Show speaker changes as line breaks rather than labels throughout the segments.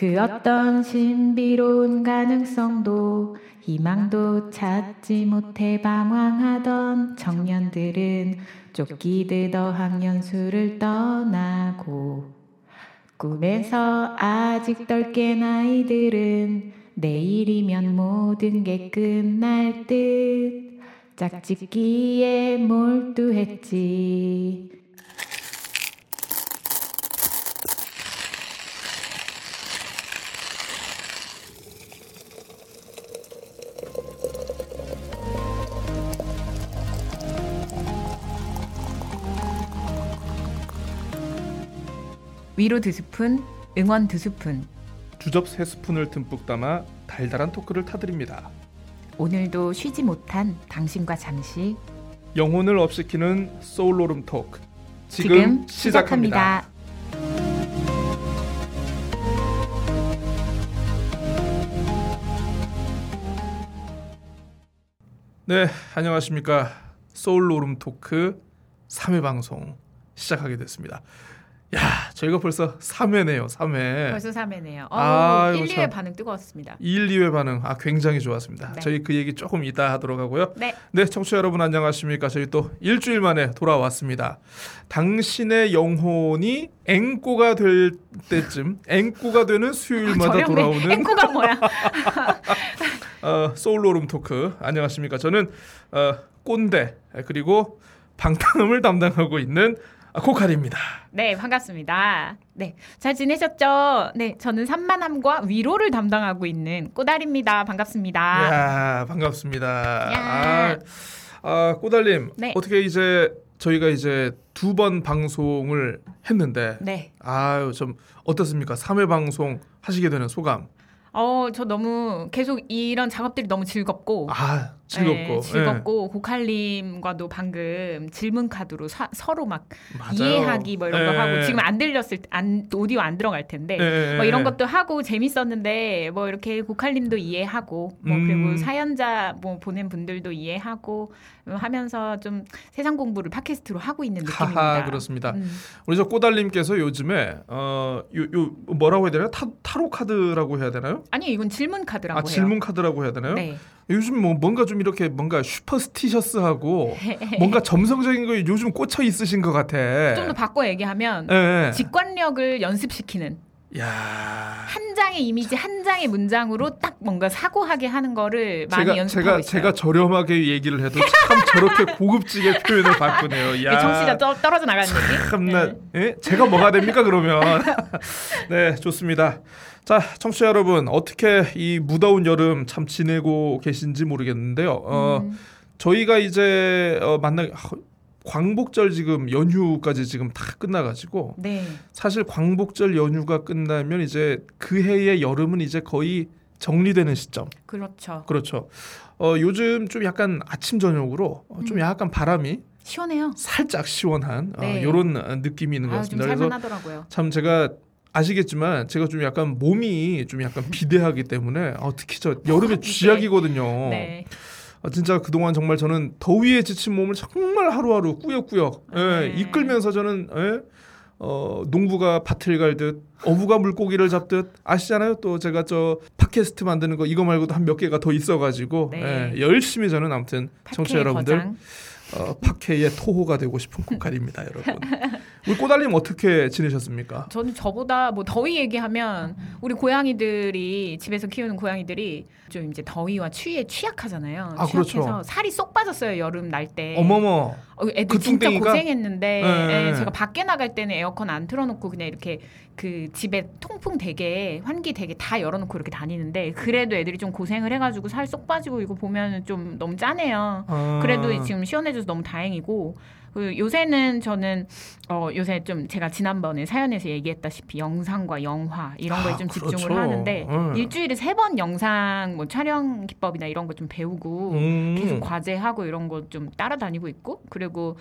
그 어떤 신비로운 가능성도 희망도 찾지 못해 방황하던 청년들은 쫓기듯 어학연수를 떠나고 꿈에서 아직 덜 깬 아이들은 내일이면 모든 게 끝날 듯 짝짓기에 몰두했지.
위로 두 스푼, 응원 두 스푼.
주접 세 스푼을 듬뿍 담아 달달한 토크를 타드립니다.
오늘도 쉬지 못한 당신과 잠시
영혼을 up시키는 소울로름 토크 지금,
지금
시작합니다.
시작합니다.
네, 안녕하십니까. 소울로름 토크 3회 방송 시작하게 됐습니다. 야, 저희가 벌써 3회네요. 3회.
벌써 3회네요. 어,
아이고,
1, 2회
참.
반응 뜨거웠습니다.
1, 2회 반응 아 굉장히 좋았습니다.
네.
저희 그 얘기 조금 이따 하도록 하고요.
네.
네, 청취자 여러분 안녕하십니까? 저희 또 일주일 만에 돌아왔습니다. 당신의 영혼이 앵꼬가 될 때쯤 앵꼬가 되는 수요일마다. 돌아오는
앵코가 뭐야?
어, 소울로름 토크 안녕하십니까? 저는 어, 꼰대 그리고 방탕음을 담당하고 있는 코칼입니다.
네, 반갑습니다. 네, 잘 지내셨죠? 네, 저는 산만함과 위로를 담당하고 있는 꼬달입니다. 반갑습니다.
야 반갑습니다.
야.
아, 아 꼬달님
네.
어떻게 이제 저희가 이제 두 번 방송을 했는데
네.
아유 좀 어떻습니까? 3회 방송 하시게 되는 소감.
어, 저 너무 계속 이런 작업들이 너무 즐겁고
아 즐겁고
네, 즐겁고 고칼님과도 방금 질문 카드로 사- 서로 막
예. 맞아요.
이해하기 뭐 이런 거
예.
하고 지금 안 들렸을 때 안, 오디오 안 들어갈 텐데
예,
뭐 이런
예.
것도 하고 재밌었는데 뭐 이렇게 고칼님도 이해하고 뭐
음.
그리고 사연자 뭐 보낸 분들도 이해하고 하면서 좀 세상 공부를 팟캐스트로 하고 있는 느낌입니다.
하하 그렇습니다.
음.
우리 저 꼬달님께서 요즘에 어요 요 뭐라고 해야 되나요? 타, 타로 카드라고 해야 되나요?
아니 이건 질문 카드라고
아
해요.
질문 카드라고 해야 되나요?
네.
요즘 뭐 뭔가 좀 이렇게 뭔가 슈퍼스티셔스하고 뭔가 점성적인 거에 요즘 꽂혀 있으신 것 같아.
좀 더 바꿔 얘기하면
예. 예.
직관력을 연습시키는
야.
한 장의 이미지 한 장의 문장으로 딱 뭔가 사고하게 하는 거를 많이
제가
연습하고
제가
있어요.
제가 저렴하게 얘기를 해도 참 저렇게 고급지게 표현을 바꾸네요. 야.
떠, 떨어져 나가는 얘기.
참나 예? 제가 뭐가 됩니까 그러면 네 좋습니다 자 청취자 여러분 어떻게 이 무더운 여름 참 지내고 계신지 모르겠는데요 어
음,
저희가 이제 어 만나 아, 광복절 지금 연휴까지 지금 다 끝나가지고
네.
사실 광복절 연휴가 끝나면 이제 그 해의 여름은 이제 거의 정리되는 시점
그렇죠.
그렇죠 어 요즘 좀 약간 아침 저녁으로 어, 좀
음.
약간 바람이
시원해요.
살짝 시원한
네.
이런 느낌이 있는 것
아, 좀
같습니다. 그래서
살만하더라고요.
참 제가 아시겠지만 제가 좀 약간 몸이 좀 약간 비대하기 때문에 어, 특히 저 여름에
비대.
쥐약이거든요.
네.
아, 진짜 그동안 정말 저는 더위에 지친 몸을 정말 하루하루 꾸역꾸역 예,
네.
이끌면서 저는 예, 어, 농부가 밭을 갈듯 어부가 물고기를 잡듯 아시잖아요. 또 제가 저 팟캐스트 만드는 거 이거 말고도 한 몇 개가 더 있어가지고
네.
예, 열심히 저는 아무튼 청취자 여러분들
거장.
어, 팟캐의 토호가 되고 싶은 코칼입니다, 여러분. 우리 꼬달님 어떻게 지내셨습니까?
저는 저보다 뭐 더위 얘기하면 우리 고양이들이 집에서 키우는 고양이들이 좀 이제 더위와 추위에 취약하잖아요.
아,
취약해서
그렇죠.
살이 쏙 빠졌어요 여름 날 때.
어머머,
어, 애들
그
진짜
뚱땡이가?
고생했는데
네.
예, 제가 밖에 나갈 때는 에어컨 안 틀어놓고 그냥 이렇게 그 집에 통풍 되게 환기 되게 다 열어놓고 이렇게 다니는데 그래도 애들이 좀 고생을 해가지고 살 쏙 빠지고 이거 보면 좀 너무 짠해요.
아,
그래도 지금 시원해져 서 너무 다행이고 그 요새는 저는 어 요새 좀 제가 지난번에 사연에서 얘기했다시피 영상과 영화 이런 거에
아,
좀
그렇죠.
집중을 하는데
음.
일주일에 세 번 영상 뭐 촬영 기법이나 이런 거 좀 배우고
음.
계속 과제하고 이런 거 좀 따라다니고 있고 그리고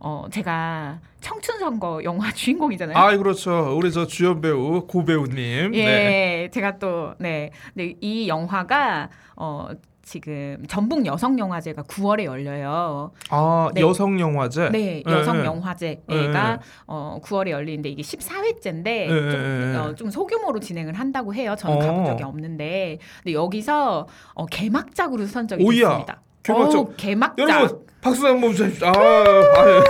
어 제가 청춘 선거 영화 주인공이잖아요.
아, 그렇죠. 우리 저 주연 배우 고 배우님.
예,
네.
제가 또 네, 근데 이 영화가 어 지금 전북 여성 영화제가 9월에 열려요.
아
네.
여성 영화제.
네,
네,
여성
네.
영화제가
네.
어, 9월에 열리는데 이게 14회째인데
네,
좀. 어, 좀 소규모로 진행을 한다고 해요. 저는
어.
가본 적이 없는데 근데 여기서 어, 개막작으로 선정이
오이야.
됐습니다.
개막작.
어우, 개막작.
여러분 박수 한번 주십시오. 아, 아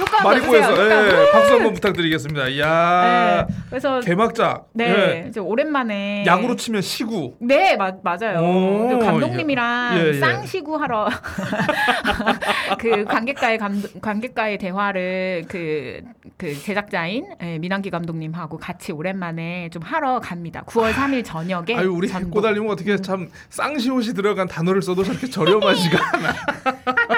효과
마리코에서
주세요.
예, 박수 한번 부탁드리겠습니다. 이야
네, 그래서
개막작.
네,
예.
이제 오랜만에
야구로 치면 시구.
네, 마, 맞아요.
오,
그 감독님이랑
예, 예.
쌍시구 하러 그 관객과의 감 관객과의 대화를 그, 그 제작자인 예, 민한기 감독님하고 같이 오랜만에 좀 하러 갑니다. 9월 3일 저녁에
아유 우리. 꼬달님은 어떻게 참 쌍시옷이 들어간 단어를 써도 저렇게 저렴하지가 않아.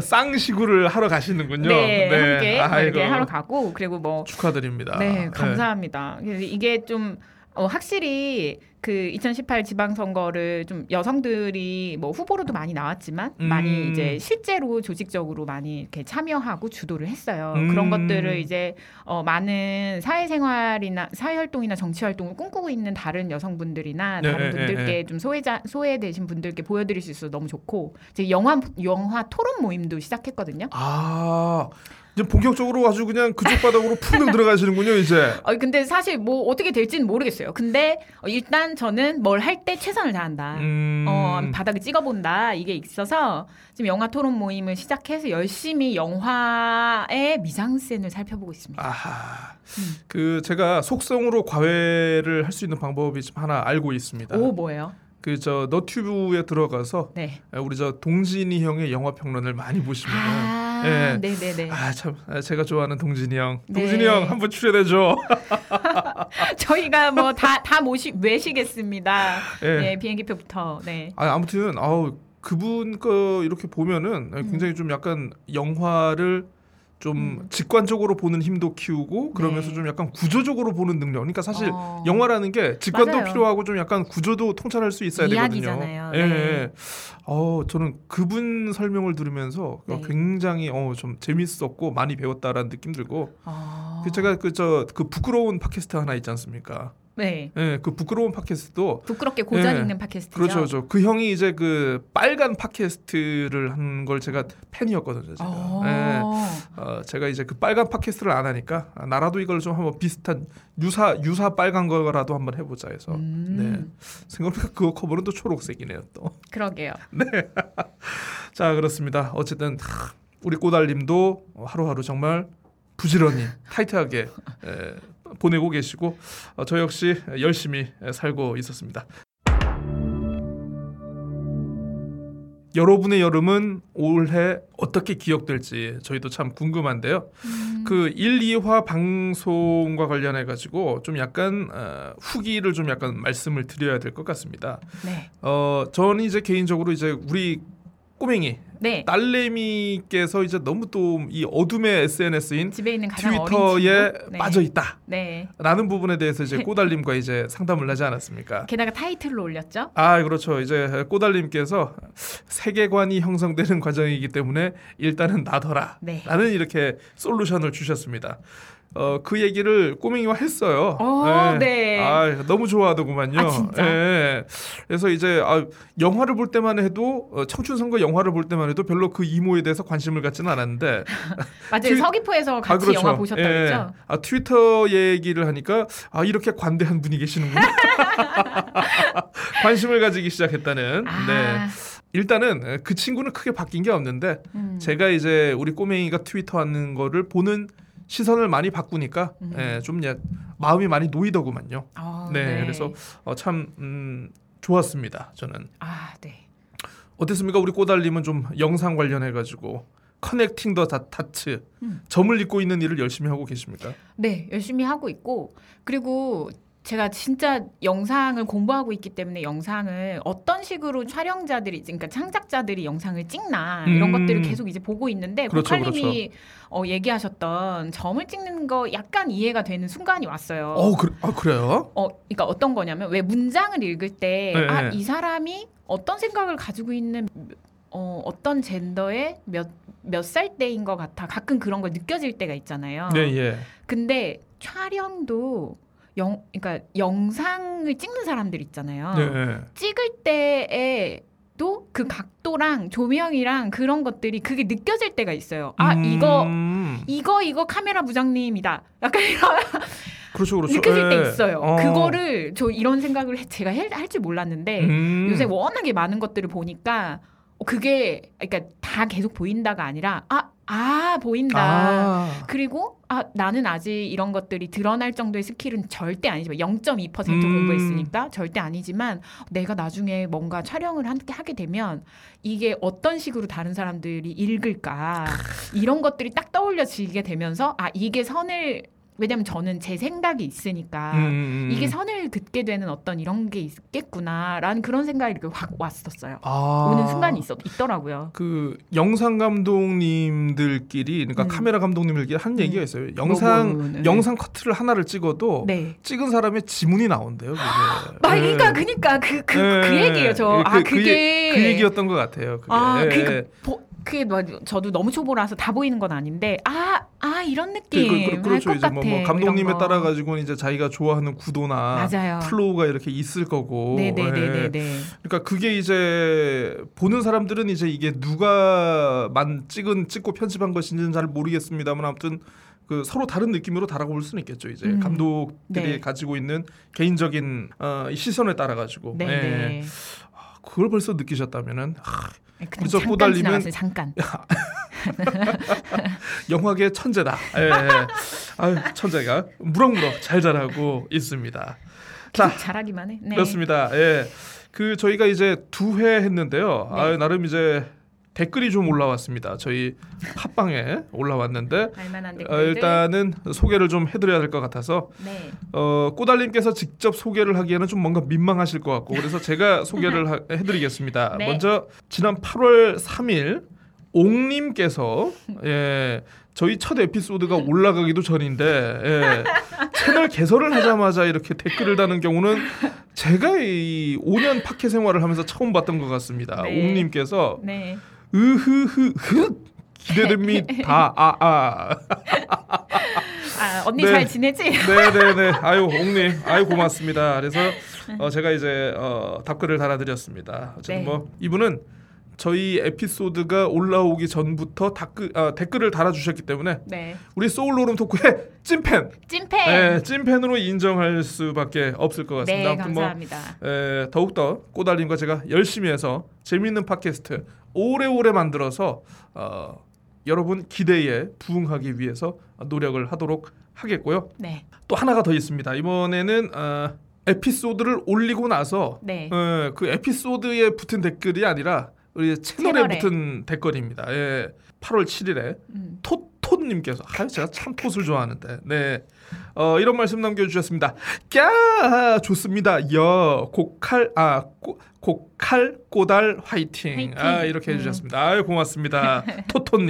쌍시구를 하러 가시는군요.
네, 함께
아이고,
이렇게 하러 가고 그리고 뭐
축하드립니다.
네, 감사합니다. 그래서 이게 좀 어, 확실히 그 2018 지방선거를 좀 여성들이 뭐 후보로도 많이 나왔지만
음.
많이 이제 실제로 조직적으로 많이 이렇게 참여하고 주도를 했어요.
음.
그런 것들을 이제 어, 많은 사회생활이나 사회활동이나 정치활동을 꿈꾸고 있는 다른 여성분들이나
네,
다른
네,
분들께
네.
좀 소외자 소외되신 분들께 보여드릴 수 있어서 너무 좋고 이제 영화 영화 토론 모임도 시작했거든요.
아 이제 본격적으로 아주 그냥 그쪽 바닥으로 풍덩 들어가시는군요 이제.
어, 근데 사실 뭐 어떻게 될지는 모르겠어요. 근데 어, 일단 저는 뭘 할 때 최선을 다한다.
음.
어, 바닥을 찍어본다. 이게 있어서 지금 영화 토론 모임을 시작해서 열심히 영화의 미장센을 살펴보고 있습니다.
아하.
음.
그 제가 속성으로 과외를 할 수 있는 방법이 좀 하나 알고 있습니다.
오 뭐예요?
그저 너튜브에 들어가서
네.
우리 저 동진이 형의 영화 평론을 많이 보시면
아,
예.
네네네.
아 참 제가 좋아하는 동진이 형.
네.
동진이 형 한번 출연해줘.
저희가 뭐 다 다 모시 외시겠습니다.
예.
네, 비행기표부터. 네.
아 아무튼 아우 그분 거 이렇게 보면은
음.
굉장히 좀 약간 영화를 좀 직관적으로 보는 힘도 키우고 그러면서
네.
좀 약간 구조적으로 보는 능력. 그러니까 사실
어.
영화라는 게 직관도
맞아요.
필요하고 좀 약간 구조도 통찰할 수 있어야
이야기잖아요.
되거든요. 예.
네.
예. 어 저는 그분 설명을 들으면서
네.
굉장히 어 좀 재밌었고 많이 배웠다라는 느낌 들고
어.
그 제가 그저그 부끄러운 팟캐스트 하나 있지 않습니까?
네.
예, 그 부끄러운 팟캐스트도
부끄럽게 고전
예.
있는 팟캐스트죠.
그렇죠, 그렇죠. 그 형이 이제 그 빨간 팟캐스트를 한 걸 제가 팬이었거든요. 제가.
어.
예. 어, 제가 이제 그 빨간 팟캐스트를 안 하니까 아, 나라도 이걸 좀 한번 비슷한 유사 유사 빨간 거라도 한번 해보자 해서
음.
네 생각보다 그거 커버는 또 초록색이네요 또.
그러게요.
자 그렇습니다. 어쨌든 하, 우리 꼬달님도 하루하루 정말 부지런히 타이트하게 에, 보내고 계시고 어, 저 역시 열심히 에, 살고 있었습니다. 여러분의 여름은 올해 어떻게 기억될지 저희도 참 궁금한데요.
음.
그 1, 2화 방송과 관련해 가지고 좀 약간 어, 후기를 좀 약간 말씀을 드려야 될 것 같습니다.
네.
어 저는 이제 개인적으로 이제 우리 꼬맹이
네.
딸내미께서 이제 너무 또 이 어둠의 SNS인
집에 있는 가장 어린
트위터에
친구. 네.
빠져 있다라는
네.
부분에 대해서 이제 꼬달님과 이제 상담을 하지 않았습니까?
게다가 타이틀로 올렸죠.
아 그렇죠 이제 꼬달님께서 세계관이 형성되는 과정이기 때문에 일단은 나더라
네.
라는 이렇게 솔루션을 주셨습니다. 어, 그 얘기를 꼬맹이와 했어요.
어, 네.
아, 너무 좋아하더구만요.
아, 진짜?
예. 그래서 이제 아, 영화를 볼 때만 해도 어, 청춘 선거 영화를 볼 때만 해도 별로 그 이모에 대해서 관심을 갖지는 않았는데
맞아요.
트위-
서귀포에서 같이
아, 그렇죠.
영화 보셨다
예.
그랬죠?
아, 트위터 얘기를 하니까 아, 이렇게 관대한 분이 계시는구나. 관심을 가지기 시작했다는.
아,
네. 일단은 그 친구는 크게 바뀐 게 없는데
음.
제가 이제 우리 꼬맹이가 트위터 하는 거를 보는 시선을 많이 바꾸니까
음.
예, 좀 예, 마음이 많이 놓이더구만요.
어,
네, 그래서 어, 참 음, 좋았습니다. 저는
아, 네.
어땠습니까? 우리 꼬달님은 좀 영상 관련해 가지고 커넥팅 더 다, 다트
음.
점을 잇고 있는 일을 열심히 하고 계십니까?
네, 열심히 하고 있고 그리고 제가 진짜 영상을 공부하고 있기 때문에 영상을 어떤 식으로 촬영자들이 그러니까 창작자들이 영상을 찍나 이런
음.
것들을 계속 이제 보고 있는데
그렇죠,
고칼님이 어, 얘기하셨던 점을 찍는 거 약간 이해가 되는 순간이 왔어요.
어, 그, 아 그래요?
어, 그러니까 어떤 거냐면 왜 문장을 읽을 때
네,
아,
네.
이 사람이 어떤 생각을 가지고 있는 어, 어떤 젠더의 몇 몇 살 때인 것 같아. 가끔 그런 걸 느껴질 때가 있잖아요.
네, 예.
근데 촬영도 영 그러니까 영상을 찍는 사람들 있잖아요.
네.
찍을 때에도 그 각도랑 조명이랑 그런 것들이 그게 느껴질 때가 있어요. 아 이거
음.
이거 이거 카메라 부장님이다. 약간 이런
그렇죠, 그렇죠.
느껴질 때
예.
있어요.
어.
그거를 저 이런 생각을 해- 제가 할 줄 몰랐는데
음.
요새 워낙에 많은 것들을 보니까 그게 그러니까 다 계속 보인다가 아니라 아, 아 보인다.
아.
그리고 아 나는 아직 이런 것들이 드러날 정도의 스킬은 절대 아니지만 0.2%
음.
공부했으니까 절대 아니지만 내가 나중에 뭔가 촬영을 함께 하게 되면 이게 어떤 식으로 다른 사람들이 읽을까 이런 것들이 딱 떠올려지게 되면서 아 이게 선을 왜냐면 저는 제 생각이 있으니까
음, 음, 음.
이게 선을 긋게 되는 어떤 이런 게 있겠구나라는 그런 생각이 이렇게 확 왔었어요.
아.
오는 순간이 있었 있더라고요.
그 영상 감독님들끼리 그러니까
음.
카메라 감독님들끼리 한 얘기가 있어요.
뭐,
영상
뭐, 네.
영상 커트를 하나를 찍어도
네.
찍은 사람의 지문이 나온대요.
아, 그러니까
예.
그니까 그그그
예.
얘기예요. 저.
예,
아,
그- 그
그게
그 얘기였던 것 같아요. 그게.
아,
예.
그러니까 보, 그게 뭐 저도 너무 초보라서 다 보이는 건 아닌데 아, 아 이런
그,
느낌
그, 그, 렇죠
할것
이제
같아.
뭐, 뭐 감독님에. 따라 가지고 이제 자기가 좋아하는 구도나
맞아요.
flow가 이렇게 있을 거고. 예.
네네네 네.
그러니까 그게 이제 보는 사람들은 이제 이게 누가 만 찍은 찍고 편집한 것인지는 잘 모르겠습니다만 아무튼 그 서로 다른 느낌으로 다가볼 수는 있겠죠. 이제
음.
감독들이
네.
가지고 있는 개인적인 어, 이 시선에 따라 가지고 예.
네네.
그걸 벌써 느끼셨다면은 하,
그냥
그저
잠깐
꼬달리면-.
잠깐.
영화계 천재다. 예. 아유, 천재가 무럭무럭 잘 자라고 있습니다. 자,
잘하기만 해. 네.
그렇습니다. 예. 그 저희가 이제 두 회 했는데요.
네.
아, 나름 이제 댓글이 좀 올라왔습니다. 저희 팟빵에 올라왔는데 어. 일단은 소개를 좀 해드려야 될 것 같아서
네.
어, 꼬달님께서 직접 소개를 하기에는 좀 뭔가 민망하실 것 같고 그래서 제가 소개를 하- 해드리겠습니다.
네.
먼저 지난 8월 3일 옥님께서 예. 저희 첫 에피소드가 올라가기도 전인데 예, 채널 개설을 하자마자 이렇게 댓글을 다는 경우는 제가 이 5년 팟캐 생활을 하면서 처음 봤던 것 같습니다.
네.
옥님께서
네.
으흐흐흐 기대됩니다. 아 아.
아, 언니
네.
잘 지내지?
네네네. 아유 옥님, 아유 고맙습니다. 그래서 어, 제가 이제 어, 답글을 달아드렸습니다. 어쨌든
네.
뭐 이분은 저희 에피소드가 올라오기 전부터 댓글, 아, 댓글을 달아주셨기 때문에
네.
우리 소울로름 토크의 찐팬,
찐팬.
네, 찐팬으로 인정할 수밖에 없을 것 같습니다.
네,
뭐
감사합니다.
에, 더욱더 꼬달림과 제가 열심히 해서 재미있는 팟캐스트 오래오래 만들어서 어, 여러분 기대에 부응하기 위해서 노력을 하도록 하겠고요.
네.
또 하나가 더 있습니다. 이번에는 어, 에피소드를 올리고 나서
네.
어, 그 에피소드에 붙은 댓글이 아니라 우리 채널에,
채널에.
붙은 댓글입니다. 예, 8월 7일에
음.
토토님께서 아유 제가 참 톳을 좋아하는데 네 어, 이런 말씀 남겨주셨습니다. 꺄 좋습니다. 여 곡칼 아 꼬, 곡칼 꼬달 화이팅.
화이팅.
아 이렇게
음.
해주셨습니다. 아유 고맙습니다. 토토님.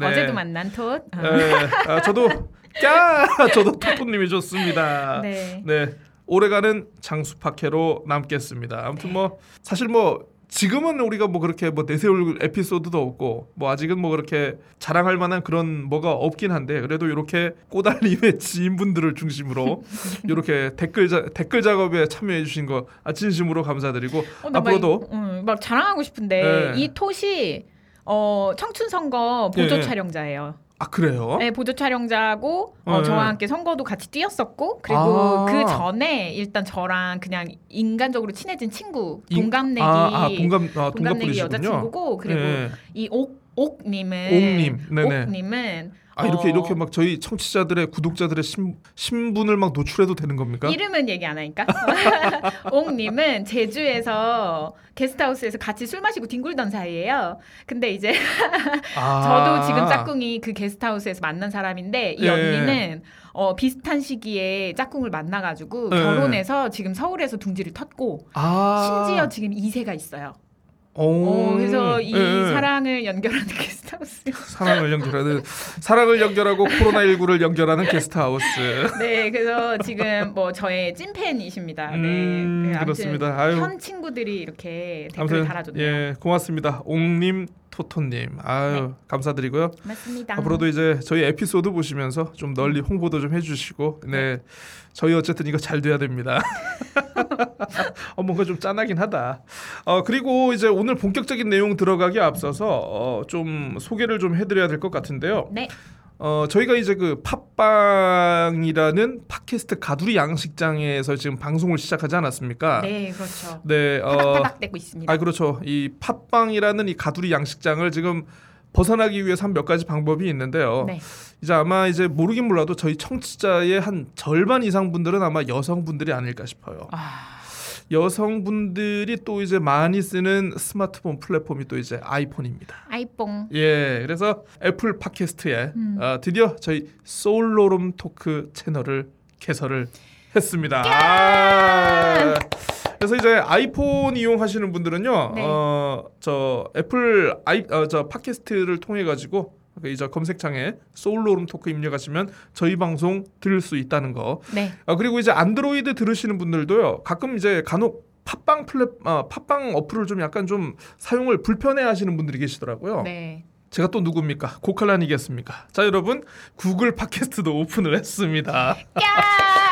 네.
어제도 만난 톳. 어.
예, 아, 저도 꺄 저도 토토님이 좋습니다.
네.
네 오래가는 장수 파케로 남겠습니다. 아무튼 뭐 사실 뭐 지금은 우리가 뭐 그렇게 뭐 내세울 에피소드도 없고 뭐 아직은 뭐 그렇게 자랑할 만한 그런 뭐가 없긴 한데 그래도 이렇게 꼬달림의 지인분들을 중심으로 이렇게 댓글 자, 댓글 작업에 참여해 주신 거 아, 진심으로 감사드리고
어, 나
앞으로도
막, 이- 음, 막 자랑하고 싶은데
네.
이 톳이 어, 청춘 선거 보조
예.
촬영자예요.
아 그래요?
네, 보조 촬영자고 어,
네.
저와 함께 선거도 같이 뛰었었고 그리고
아.
그 전에 일단 저랑 그냥 인간적으로 친해진 친구
인-
동갑내기
아, 아 동갑 아,
동갑내기
동갑분이시군요.
여자친구고 그리고
네.
이옥 옥님은
옥님, 네네.
옥님은
아 이렇게
어,
이렇게 막 저희 청취자들의 구독자들의 신, 신분을 막 노출해도 되는 겁니까?
이름은 얘기 안 하니까 옥님은 제주에서 게스트하우스에서 같이 술 마시고 뒹굴던 사이예요. 근데 이제
아.
저도 지금 짝꿍이 그 게스트하우스에서 만난 사람인데 이
예.
언니는 어, 비슷한 시기에 짝꿍을 만나가지고
예.
결혼해서 지금 서울에서 둥지를 텄고
아.
심지어 지금 2세가 있어요.
오.
어, 그래서 이
예, 예.
사랑을 연결하는 게스트하우스.
사랑을 연결하는 사랑을 연결하고 코로나 19를 연결하는 게스트하우스.
네, 그래서 지금 뭐 저의 찐팬이십니다.
음,
네,
그렇습니다. 아유.
현 친구들이 이렇게
아무튼
달아줬네요.
예 고맙습니다. 옥님 토토님, 아유 감사드리고요.
맞습니다.
앞으로도 이제 저희 에피소드 보시면서 좀 널리 홍보도 좀 해주시고, 네, 저희 어쨌든 이거 잘 돼야 됩니다. 어, 뭔가 좀 짠하긴 하다. 어, 그리고 이제 오늘 본격적인 내용 들어가기 앞서서 어, 좀 소개를 좀 해드려야 될 것 같은데요.
네.
어, 저희가 이제 그 팟빵이라는 팟캐스트 가두리 양식장에서 지금 방송을 시작하지 않았습니까?
네, 그렇죠.
네, 어,
되고 있습니다.
아 그렇죠. 이 팟빵이라는 이 가두리 양식장을 지금 벗어나기 위해서 한 몇 가지 방법이 있는데요.
네.
이제 아마 이제 모르긴 몰라도 저희 청취자의 한 절반 이상 분들은 아마 여성분들이 아닐까 싶어요.
아,
여성분들이 또 이제 많이 쓰는 스마트폰 플랫폼이 또 이제 아이폰입니다.
아이뽕.
예, 그래서 애플 팟캐스트에
음.
어, 드디어 저희 소울로름 토크 채널을 개설을 했습니다. 아, 그래서 이제 아이폰 이용하시는 분들은요,
네.
어, 저 애플 아이, 어, 저 팟캐스트를 통해 가지고 이제 검색창에 소울로름 토크 입력하시면 저희 방송 들을 수 있다는 거.
네.
아 그리고 이제 안드로이드 들으시는 분들도요. 가끔 이제 간혹 팟빵 플랫 아, 팟빵 어플을 좀 약간 좀 사용을 불편해 하시는 분들이 계시더라고요.
네.
제가 또 누굽니까? 고칼란이겠습니까? 자 여러분 구글 팟캐스트도 오픈을 했습니다.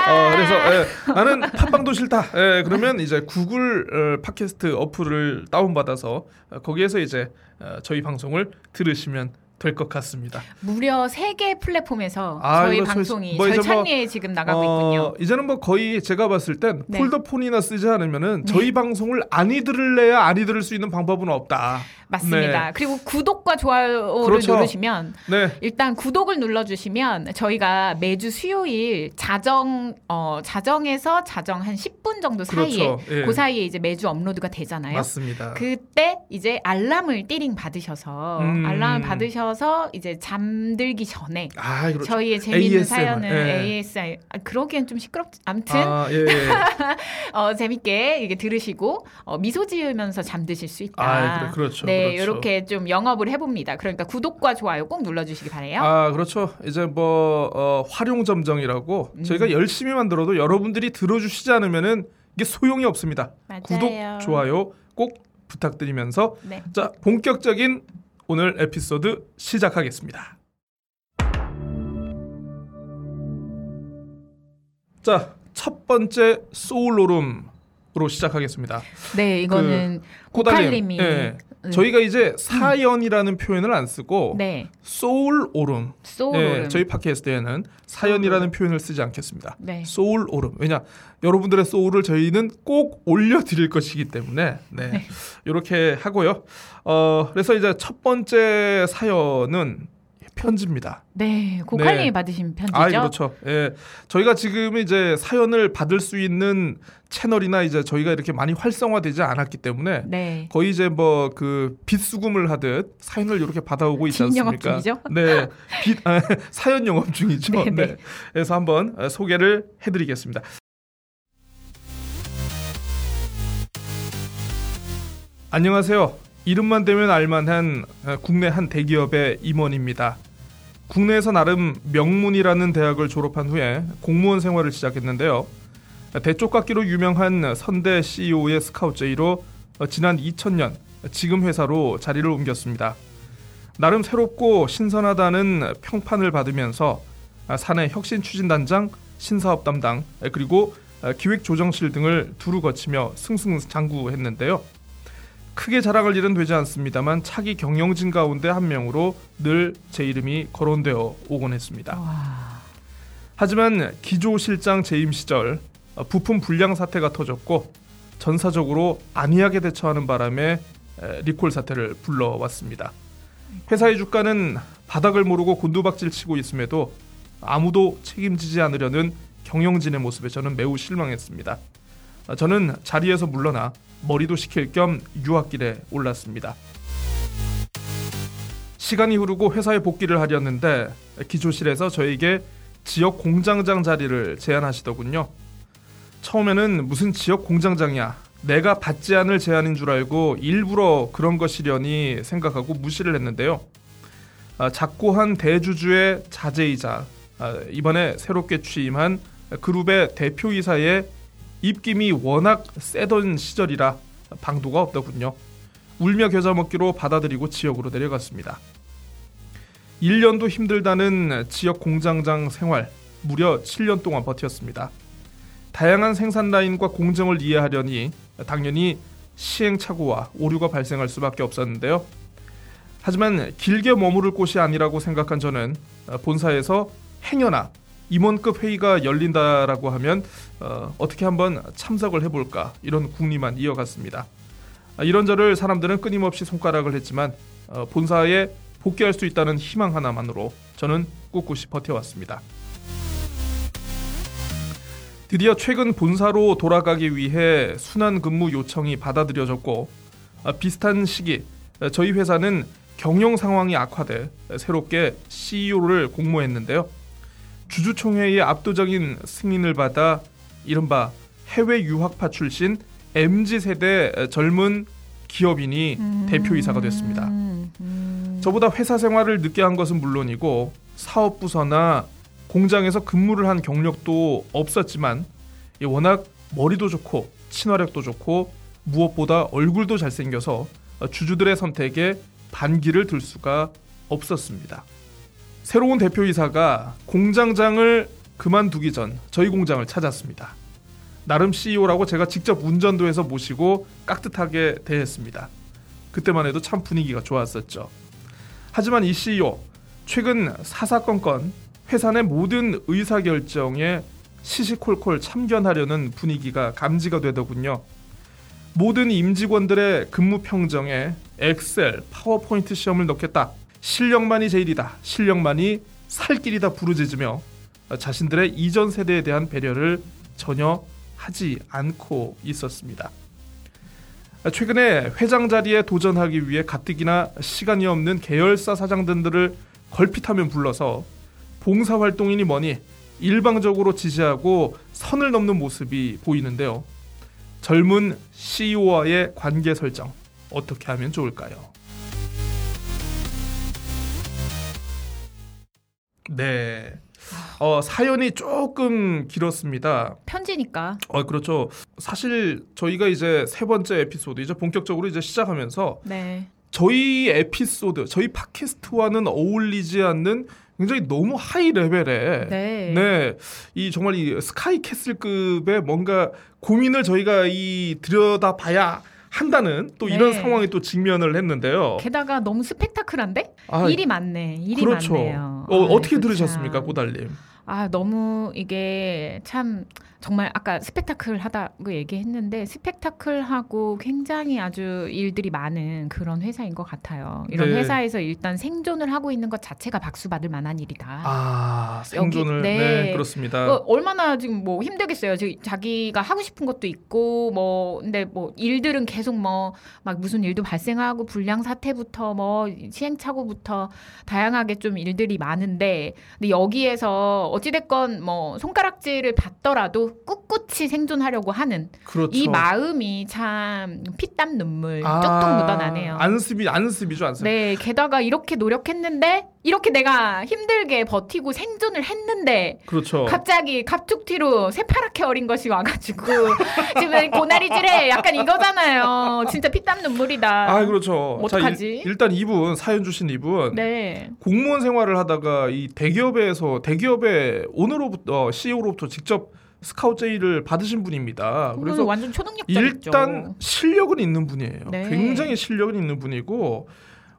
어, 그래서 예, 나는 팟빵도 싫다. 예, 그러면 이제 구글 어, 팟캐스트 어플을 다운 받아서 어, 거기에서 이제 어, 저희 방송을 들으시면 될 것 같습니다.
무려 세 개 플랫폼에서
아,
저희 방송이
뭐 이제 뭐,
절찬리에 지금 나가고 있군요.
어, 이제는 뭐 거의 제가 봤을 땐
네.
폴더폰이나 쓰지 않으면은 저희 방송을 아니 들을래야 아니 들을 수 있는 방법은 없다.
맞습니다.
네.
그리고 구독과 좋아요를
그렇죠.
누르시면
네.
일단 구독을 눌러주시면 저희가 매주 수요일 자정 어 자정에서 자정 한 10분 정도 사이에
그렇죠. 예.
그 사이에 이제 매주 업로드가 되잖아요.
맞습니다.
그때 이제 알람을 띠링 받으셔서
음.
알람을 받으셔 서 이제 잠들기 전에
아, 그렇죠.
저희의 재미있는 사연을
예.
ASR 아, 그러기엔 좀 시끄럽지 아무튼
아, 예, 예.
어, 재밌게 이게 들으시고 어, 미소 지으면서 잠드실 수 있다.
아, 그래, 그렇죠.
네,
그렇죠.
이렇게 좀 영업을 해봅니다. 그러니까 구독과 좋아요 꼭 눌러주시기 바래요.
아, 그렇죠. 이제 뭐 어, 활용 점정이라고
음.
저희가 열심히 만들어도 여러분들이 들어주시지 않으면은 이게 소용이 없습니다.
맞아요.
구독, 좋아요 꼭 부탁드리면서
네.
자 본격적인 오늘 에피소드 시작하겠습니다. 자 첫 번째 소울로름으로 시작하겠습니다.
네, 이거는
꼬달림.
고칼님이
예.
음.
저희가 이제 사연이라는 표현을 안 쓰고
네,
소울 오름.
소울오름.
예, 저희 팟캐스트에는 사연이라는 표현을 쓰지 않겠습니다.
네.
소울 오름. 왜냐 여러분들의 소울을 저희는 꼭 올려드릴 것이기 때문에 네 이렇게 하고요. 어 그래서 이제 첫 번째 사연은 편지입니다.
네, 고칼님이
네.
받으신 편지죠.
아 그렇죠. 예, 저희가 지금 이제 사연을 받을 수 있는 채널이나 이제 저희가 이렇게 많이 활성화되지 않았기 때문에
네.
거의 이제 뭐 그 빚수금을 하듯 사연을 이렇게 받아오고 있지 않습니까?
중이죠?
네, 빚 아, 사연 영업 중이죠.
네,
네,
네.
그래서 한번 어, 소개를 해드리겠습니다. 안녕하세요. 이름만 대면 알만한 어, 국내 한 대기업의 임원입니다. 국내에서 나름 명문이라는 대학을 졸업한 후에 공무원 생활을 시작했는데요. 대쪽깎기로 유명한 선대 CEO의 스카우트 제의로 어, 지난 2000년 지금 회사로 자리를 옮겼습니다. 나름 새롭고 신선하다는 평판을 받으면서 아, 사내 혁신 추진단장, 신사업 담당, 그리고 아, 기획조정실 등을 두루 거치며 승승장구했는데요. 크게 자랑할 일은 되지 않습니다만 차기 경영진 가운데 한 명으로 늘 제 이름이 거론되어 오곤 했습니다.
와.
하지만 기조실장 재임 시절 어, 부품 불량 사태가 터졌고 전사적으로 안이하게 대처하는 바람에 에, 리콜 사태를 불러왔습니다. 회사의 주가는 바닥을 모르고 곤두박질 치고 있음에도 아무도 책임지지 않으려는 경영진의 모습에 저는 매우 실망했습니다. 어, 저는 자리에서 물러나 머리도 식힐 겸 유학길에 올랐습니다. 시간이 흐르고 회사에 복귀를 하려는데 기조실에서 저에게 지역 공장장 자리를 제안하시더군요. 처음에는 무슨 지역 공장장이야. 내가 받지 않을 제안인 줄 알고 일부러 그런 것이려니 생각하고 무시를 했는데요. 아, 작고한 대주주의 자제이자 아, 이번에 새롭게 취임한 그룹의 대표이사의 입김이 워낙 세던 시절이라 방도가 없더군요. 울며 겨자 먹기로 받아들이고 지역으로 내려갔습니다. 1년도 힘들다는 지역 공장장 생활 무려 7년 동안 버텼습니다. 다양한 생산 라인과 공정을 이해하려니 당연히 시행착오와 오류가 발생할 수밖에 없었는데요. 하지만 길게 머무를 곳이 아니라고 생각한 저는 본사에서 행여나 임원급 회의가 열린다라고 하면 어, 어떻게 한번 참석을 해볼까 이런 궁리만 이어갔습니다. 이런 저를 사람들은 끊임없이 손가락을 했지만 어, 본사에 복귀할 수 있다는 희망 하나만으로 저는 꿋꿋이 버텨왔습니다. 드디어 최근 본사로 돌아가기 위해 순환 근무 요청이 받아들여졌고 아, 비슷한 시기 저희 회사는 경영 상황이 악화돼 새롭게 CEO를 공모했는데요. 주주총회의 압도적인 승인을 받아 이른바 해외 유학파 출신 MZ 세대 젊은 기업인이 음. 대표이사가 됐습니다. 음. 저보다 회사 생활을 늦게 한 것은 물론이고 사업 부서나 공장에서 근무를 한 경력도 없었지만 워낙 머리도 좋고 친화력도 좋고 무엇보다 얼굴도 잘생겨서 주주들의 선택에 반기를 들 수가 없었습니다. 새로운 대표이사가 공장장을 그만두기 전 저희 공장을 찾았습니다. 나름 CEO라고 제가 직접 운전도 해서 모시고 깍듯하게 대했습니다. 그때만 해도 참 분위기가 좋았었죠. 하지만 이 CEO 최근 사사건건 회사 내 모든 의사 결정에 시시콜콜 참견하려는 분위기가 감지가 되더군요. 모든 임직원들의 근무 평정에 엑셀, 파워포인트 시험을 넣겠다. 실력만이 제일이다. 실력만이 살 길이다 부르짖으며 자신들의 이전 세대에 대한 배려를 전혀 하지 않고 있었습니다. 최근에 회장 자리에 도전하기 위해 가뜩이나 시간이 없는 계열사 사장들을 걸핏하면 불러서 봉사활동이니 뭐니 일방적으로 지지하고 선을 넘는 모습이 보이는데요. 젊은 CEO와의 관계 설정 어떻게 하면 좋을까요? 네. 어, 사연이 조금 길었습니다.
편지니까.
어, 그렇죠. 사실 저희가 이제 세 번째 에피소드 이제 본격적으로 이제 시작하면서
네.
저희 에피소드, 저희 팟캐스트와는 어울리지 않는 굉장히 너무 하이 레벨의
네.
네. 이 정말 이 스카이 캐슬급의 뭔가 고민을 저희가 이 들여다 봐야 한다는 또 이런 네. 상황에 또 직면을 했는데요.
게다가 너무 스펙타클한데 아, 일이 많네. 일이
그렇죠.
많네요.
어, 떻게 들으셨습니까, 꼬달님?
아 너무 이게 참 정말 아까 스펙타클하다고 얘기했는데 스펙타클하고 굉장히 아주 일들이 많은 그런 회사인 것 같아요. 이런 네. 회사에서 일단 생존을 하고 있는 것 자체가 박수 받을 만한 일이다.
아 생존을 여기, 네. 네. 그렇습니다.
어, 얼마나 지금 뭐 힘들겠어요. 지금 자기가 하고 싶은 것도 있고 뭐 근데 뭐 일들은 계속 뭐 막 무슨 일도 발생하고 불량 사태부터 뭐 시행착오부터 다양하게 좀 일들이 많은데 근데 여기에서 어찌됐건 뭐 손가락질을 받더라도 꿋꿋이 생존하려고 하는
그렇죠.
이 마음이 참 피땀 눈물 아, 쪽쪽 묻어나네요.
안습이 안습이죠 안습.
네, 게다가 이렇게 노력했는데 이렇게 내가 힘들게 버티고 생존을 했는데
그렇죠.
갑자기 갑툭튀로 새파랗게 어린 것이 와가지고 지금 고나리질해 약간 이거잖아요. 진짜 피땀 눈물이다.
아 그렇죠.
어떡하지?
자, 일 단 이분 사연 주신 이분
네.
공무원 생활을 하다가 이 대기업에서 대기업의 오너로부터 CEO로부터 직접 스카우트 제의를 받으신 분입니다.
그래서 완전
일단 실력은 있는 분이에요. 네. 굉장히 실력은 있는 분이고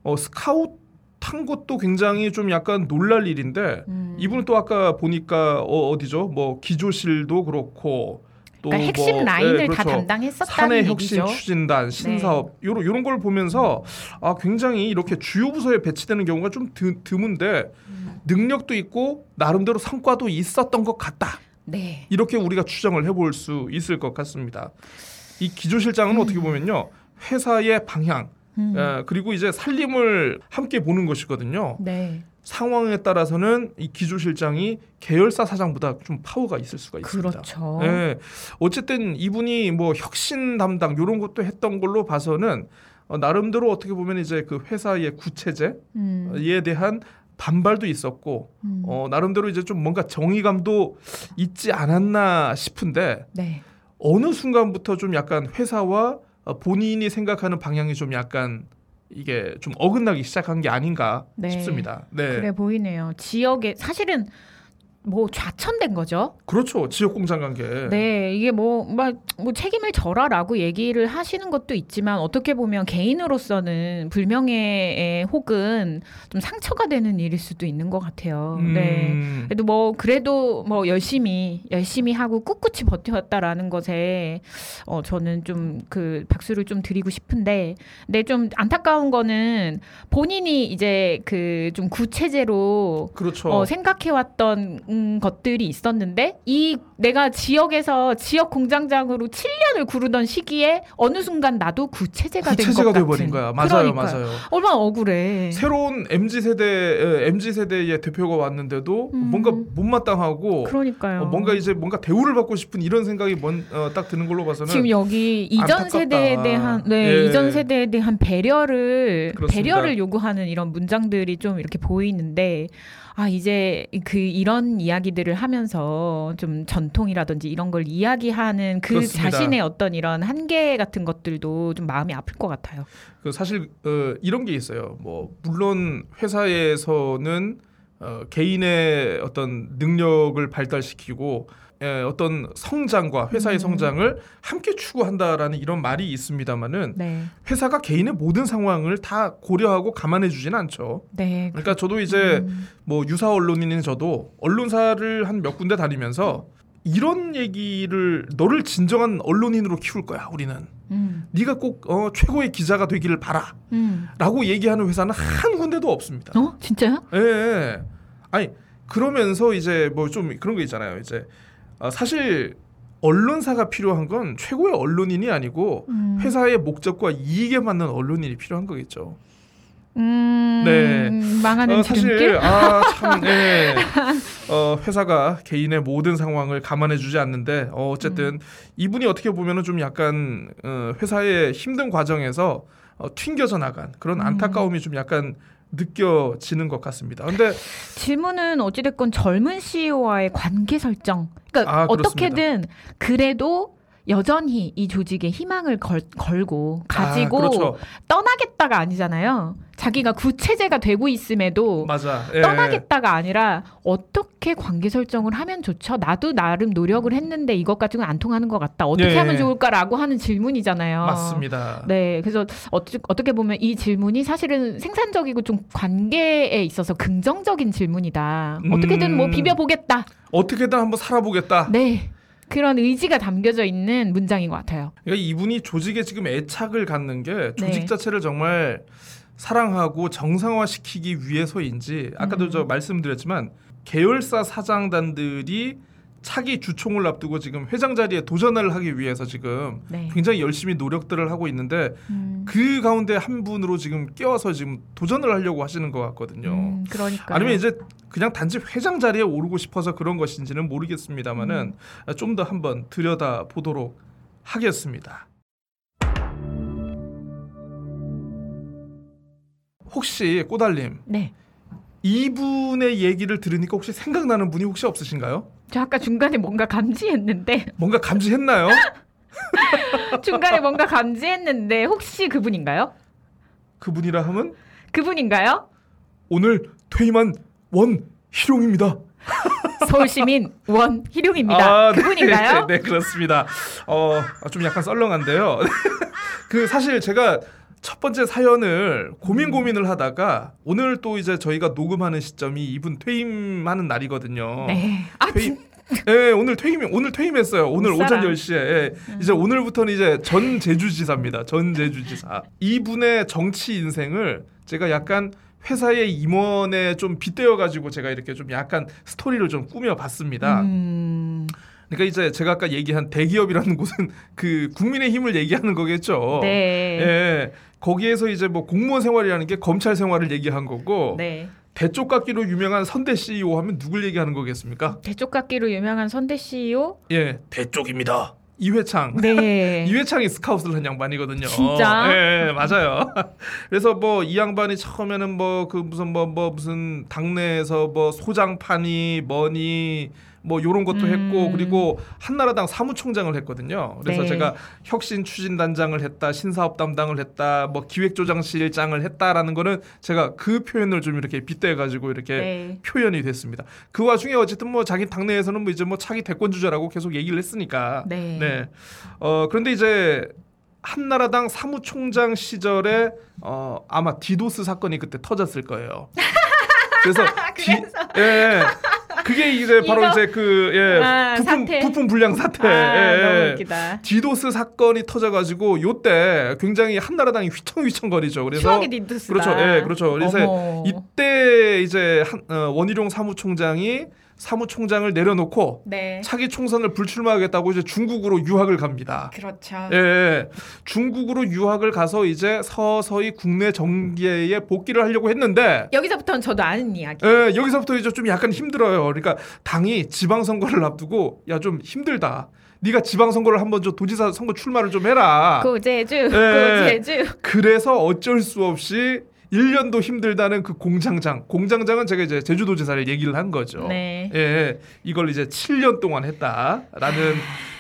어, 스카우트 한 것도 굉장히 좀 약간 놀랄 일인데 음. 이분은 또 아까 보니까 어, 디죠 뭐 기조실도 그렇고
또 그러니까 핵심 뭐, 라인을 네, 그렇죠. 다 담당했었다는
사내 혁신 추진단 신사업 네. 요런 요런 걸 보면서 아 굉장히 이렇게 주요 부서에 배치되는 경우가 좀 드, 드문데 음. 능력도 있고 나름대로 성과도 있었던 것 같다.
네.
이렇게 우리가 추정을 해볼 수 있을 것 같습니다. 이 기조실장은 음. 어떻게 보면요 회사의 방향 음. 에, 그리고 이제 살림을 함께 보는 것이거든요.
네.
상황에 따라서는 이 기조실장이 계열사 사장보다 좀 파워가 있을 수가 있습니다.
그렇죠.
예. 어쨌든 이분이 뭐 혁신 담당 이런 것도 했던 걸로 봐서는 어, 나름대로 어떻게 보면 이제 그 회사의 구체제에 음. 대한 반발도 있었고 음. 어, 나름대로 이제 좀 뭔가 정의감도 있지 않았나 싶은데
네.
어느 순간부터 좀 약간 회사와 어, 본인이 생각하는 방향이 좀 약간 이게 좀 어긋나기 시작한 게 아닌가
네.
싶습니다. 네,
그래 보이네요. 지역에 사실은 뭐 좌천된 거죠.
그렇죠. 지역 공장 관계.
네, 이게 뭐, 막, 뭐 책임을 져라라고 얘기를 하시는 것도 있지만 어떻게 보면 개인으로서는 불명예에 혹은 좀 상처가 되는 일일 수도 있는 것 같아요. 네.
음,
그래도 뭐 그래도 뭐 열심히 열심히 하고 꿋꿋이 버텨왔다라는 것에 어 저는 좀 그 박수를 좀 드리고 싶은데 근데 좀 안타까운 거는 본인이 이제 그 좀 구체제로
그렇죠.
어, 생각해왔던 음, 것들이 있었는데 이 내가 지역에서 지역 공장장으로 7년을 구르던 시기에 어느 순간 나도 구체제가 된것
구체제가
같은
돼버린 거야. 맞아요,
그러니까요.
맞아요.
얼마나 억울해.
새로운 mz 세대 mz 세대의 대표가 왔는데도
음.
뭔가 못마땅하고
그러니까요.
어, 뭔가 이제 뭔가 대우를 받고 싶은 이런 생각이 먼, 어, 딱 드는 걸로 봐서는
지금 여기 이전
안타깝다.
세대에 대한 네
예.
이전 세대에 대한 배려를
그렇습니다.
배려를 요구하는 이런 문장들이 좀 이렇게 보이는데 아 이제 그 이런 이야기들을 하면서 좀 전통이라든지 이런 걸 이야기하는 그
그렇습니다.
자신의 어떤 이런 한계 같은 것들도 좀 마음이 아플 것 같아요.
그 사실 어, 이런 게 있어요. 뭐 물론 회사에서는 어, 개인의 어떤 능력을 발달시키고 예, 어떤 성장과 회사의
음.
성장을 함께 추구한다라는 이런 말이 있습니다만은
네,
회사가 개인의 모든 상황을 다 고려하고 감안해 주지는 않죠.
네.
그러니까 저도 이제
음,
뭐 유사 언론인인 저도 언론사를 한 몇 군데 다니면서 이런 얘기를 너를 진정한 언론인으로 키울 거야 우리는
음,
네가 꼭 어, 최고의 기자가 되기를 바라라고
음.
얘기하는 회사는 한 군데도 없습니다.
어 진짜요?
예, 예. 아니 그러면서 이제 뭐 좀 그런 거 있잖아요. 이제 아, 사실 언론사가 필요한 건 최고의 언론인이 아니고
음.
회사의 목적과 이익에 맞는 언론인이 필요한 거겠죠.
음,
네.
망하는
어, 사실. 아참 네. 어, 회사가 개인의 모든 상황을 감안해주지 않는데 어, 어쨌든
음.
이분이 어떻게 보면은 좀 약간 어, 회사의 힘든 과정에서 어, 튕겨져 나간 그런
음.
안타까움이 좀 약간 느껴지는 것 같습니다. 근데
질문은 어찌됐건 젊은 CEO와의 관계 설정. 그러니까
아,
어떻게든 그래도 여전히 이 조직에 희망을 걸, 걸고 가지고
아, 그렇죠.
떠나겠다가 아니잖아요. 자기가 구체제가 되고 있음에도
맞아. 예.
떠나겠다가 아니라 어떻게 관계 설정을 하면 좋죠? 나도 나름 노력을 했는데 이것 가지고는 안 통하는 것 같다. 어떻게
예.
하면 좋을까라고 하는 질문이잖아요.
맞습니다.
네, 그래서 어찌, 어떻게 보면 이 질문이 사실은 생산적이고 좀 관계에 있어서 긍정적인 질문이다. 어떻게든 뭐
음.
비벼보겠다.
어떻게든 한번 살아보겠다.
네, 그런 의지가 담겨져 있는 문장인 것 같아요.
그러니까 이분이 조직에 지금 애착을 갖는 게 조직
네.
자체를 정말 사랑하고 정상화시키기 위해서인지 아까도
음.
저 말씀드렸지만 계열사 사장단들이 차기 주총을 앞두고 지금 회장 자리에 도전을 하기 위해서 지금
네.
굉장히 열심히 노력들을 하고 있는데
음,
그 가운데 한 분으로 지금 껴서 지금 도전을 하려고 하시는 것 같거든요.
음, 그러니까.
아니면 이제 그냥 단지 회장 자리에 오르고 싶어서 그런 것인지는 모르겠습니다만은
음.
좀더 한번 들여다 보도록 하겠습니다. 혹시 꼬달님
네,
이분의 얘기를 들으니까 혹시 생각나는 분이 혹시 없으신가요?
저 아까 중간에 뭔가 감지했는데
뭔가 감지했나요?
중간에 뭔가 감지했는데 혹시 그분인가요?
그분이라 하면
그분인가요?
오늘 퇴임한 원희룡입니다.
서울시민 원희룡입니다.
아, 네.
그분인가요?
네, 그렇습니다. 어, 좀 약간 썰렁한데요. 그 사실 제가 첫 번째 사연을 고민 고민을 하다가 오늘 또 이제 저희가 녹음하는 시점이 이분 퇴임하는 날이거든요.
네. 아,
퇴임.
진,
네, 오늘 퇴임 오늘 퇴임했어요. 오늘
못
오전
살아.
10시에. 예.
음.
이제 오늘부터는 이제 전 제주지사입니다. 전 제주지사. 이분의 정치 인생을 제가 약간 회사의 임원에 좀 빗대어 가지고 제가 이렇게 좀 약간 스토리를 좀 꾸며 봤습니다.
음,
그러니까 이제 제가 아까 얘기한 대기업이라는 곳은 그 국민의 힘을 얘기하는 거겠죠.
네.
예. 거기에서 이제 뭐 공무원 생활이라는 게 검찰 생활을 얘기한 거고
네.
대쪽깎기로 유명한 선대 CEO 하면 누굴 얘기하는 거겠습니까?
대쪽깎기로 유명한 선대 CEO?
예, 대쪽입니다. 이회창.
네.
이회창이 스카웃을 한 양반이거든요.
진짜?
예, 예, 맞아요. 그래서 뭐 이 양반이 처음에는 뭐 그 무슨 뭐뭐 무슨 당내에서 뭐 소장판이 뭐니 뭐 요런 것도
음.
했고 그리고 한나라당 사무총장을 했거든요. 그래서
네.
제가 혁신 추진단장을 했다, 신사업 담당을 했다, 뭐 기획조장실장을 했다라는 거는 제가 그 표현을 좀 이렇게 빗대 가지고 이렇게
네.
표현이 됐습니다. 그 와중에 어쨌든 뭐 자기 당내에서는 뭐 이제 뭐 차기 대권 주자라고 계속 얘기를 했으니까.
네.
네. 어 그런데 이제 한나라당 사무총장 시절에 어 아마 디도스 사건이 그때 터졌을 거예요. 그래서 디, 예. 그게 이제 바로
이거?
이제 그 예,
아,
부품
사태.
부품 불량 사태.
아,
예,
너무
예.
웃기다.
디도스 사건이 터져가지고 요때 굉장히 한나라당이 휘청휘청거리죠. 그래서
추억의 딘두스다.
그렇죠. 예, 그렇죠. 그래서
어머.
이때 이제 한, 어, 원희룡 사무총장이 사무총장을 내려놓고
네.
차기 총선을 불출마하겠다고 이제 중국으로 유학을 갑니다.
그렇죠.
예, 예, 중국으로 유학을 가서 이제 서서히 국내 정계에 복귀를 하려고 했는데
여기서부터는 저도 아는 이야기.
예, 여기서부터 이제 좀 약간 힘들어요. 그러니까 당이 지방선거를 앞두고 야 좀 힘들다. 네가 지방선거를 한번 저 도지사 선거 출마를 좀 해라.
고제주,
예.
고제주.
그래서 어쩔 수 없이 1년도 힘들다는 그 공장장. 공장장은 제가 이제 제주도지사를 얘기를 한 거죠.
네.
예, 이걸 이제 7년 동안 했다라는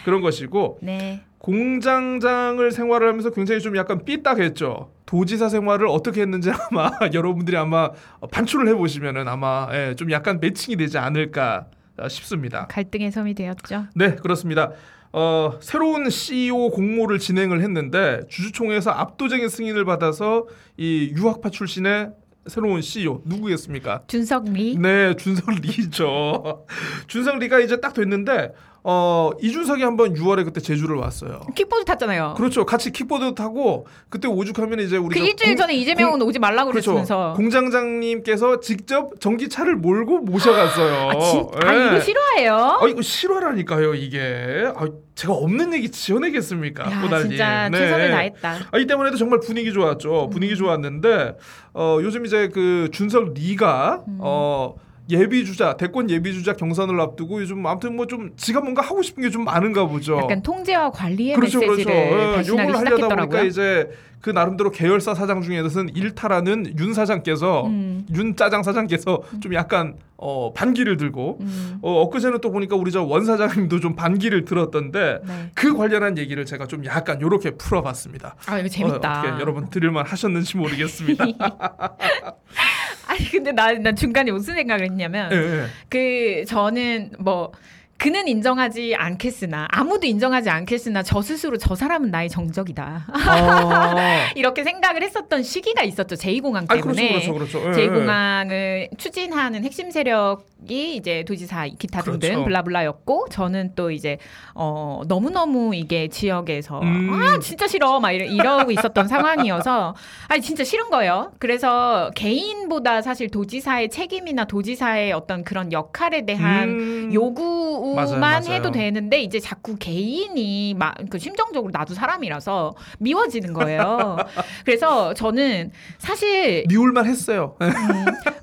그런 것이고
네.
공장장을 생활을 하면서 굉장히 좀 약간 삐딱했죠. 도지사 생활을 어떻게 했는지 아마 여러분들이 아마 반출을 해보시면은 아마 예, 좀 약간 매칭이 되지 않을까 싶습니다.
갈등의 섬이 되었죠.
네, 그렇습니다. 어, 새로운 CEO 공모를 진행을 했는데 주주총회에서 압도적인 승인을 받아서 이 유학파 출신의 새로운 CEO 누구겠습니까?
준석 리.
네, 준석 리죠. 준석 리가 이제 딱 됐는데 어, 이준석이 한번 6월에 그때 제주를 왔어요.
킥보드 탔잖아요.
그렇죠. 같이 킥보드 타고 그때 오죽하면 이제 우리 그저
일주일
공-
전에 이재명은 오지 말라고
그렇죠.
그랬으면서.
공장장님께서 직접 전기차를 몰고 모셔갔어요.
아, 진, 아
예.
이거 싫어해요?
아 이거 실화라니까요 이게. 아, 제가 없는 얘기 지어내겠습니까?
야,
꼬달님.
진짜
네.
최선을 다했다.
아, 이 때문에도 정말 분위기 좋았죠. 분위기
음.
좋았는데 어, 요즘 이제 그 준석 리가
음.
어, 예비 주자 대권 예비 주자 경선을 앞두고 요즘 아무튼 뭐 좀 지가 뭔가 하고 싶은 게 좀 많은가 보죠.
약간 통제와 관리의
그렇죠, 그렇죠.
메시지를
예,
다시
요걸
하기
하려다 보니까
시작했더라고요.
이제 그 나름대로 계열사 사장 중에서는 일탈하는 윤 사장께서
음.
윤 짜장 사장께서 좀 약간 어, 반기를 들고
음.
어, 엊그제는 또 보니까 우리 저 원 사장님도 좀 반기를 들었던데
네.
그 관련한 얘기를 제가 좀 약간 요렇게 풀어봤습니다.
아 이거 재밌다.
어, 여러분 들을만 하셨는지 모르겠습니다.
아니 근데 나, 나 중간에 무슨 생각을 했냐면
예, 예.
그 저는 뭐 그는 인정하지 않겠으나 아무도 인정하지 않겠으나 저 스스로 저 사람은 나의 정적이다
아,
이렇게 생각을 했었던 시기가 있었죠 제2공항
아, 그렇죠,
때문에
그렇죠, 그렇죠. 예,
제2공항을 추진하는 핵심 세력이 이제 도지사 기타 등등
그렇죠.
블라블라였고 저는 또 이제 어 너무 너무 이게 지역에서
음.
아 진짜 싫어 막 이러, 이러고 있었던 상황이어서 아니 진짜 싫은 거예요. 그래서 개인보다 사실 도지사의 책임이나 도지사의 어떤 그런 역할에 대한
음,
요구만
맞아요, 맞아요.
해도 되는데 이제 자꾸 개인이 막 그 심정적으로 나도 사람이라서 미워지는 거예요. 그래서 저는 사실
미울만 했어요.
음,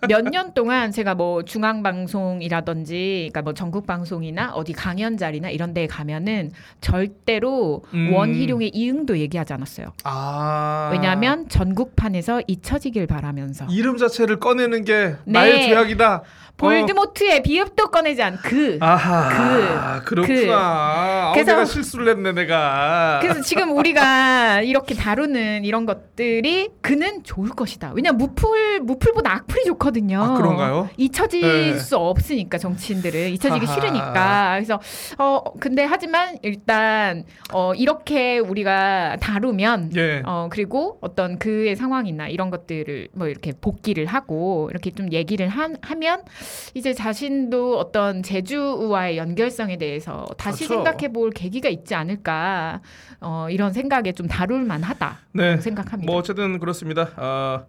몇년 동안 제가 뭐 중앙 방송이라든지 그러니까 뭐 전국 방송이나 어디 강연 자리나 이런 데에 가면은 절대로
음.
원희룡의 이응도 얘기하지 않았어요.
아,
왜냐하면 전국판에서 잊혀지길 바라면서
이름 자체를 꺼내는 게
네.
나의 죄악이다.
볼드모트의 비읍도 꺼내지 않은 그
아하, 그, 렇구나
그.
아,
그래서-
내가 실수를 했네 내가.
그래서 지금 우리가 이렇게 다루는 이런 것들이 그는 좋을 것이다. 왜냐면 무풀 무풀보다 악플이 좋거든요.
아 그런가요?
잊혀질
네.
수 없으니까 정치인들은 잊혀지기
하하.
싫으니까 그래서 어 근데 하지만 일단 어 이렇게 우리가 다루면
예.
어 그리고 어떤 그의 상황이나 이런 것들을 뭐 이렇게 복기를 하고 이렇게 좀 얘기를 하, 하면 이제 자신도 어떤 제주와의 연결성에 대해서 다시
그렇죠.
생각해 볼 계기가 있지 않을까 어 이런 생각에 좀 다룰 만하다
네.
생각합니다.
뭐 어쨌든 그렇습니다. 아,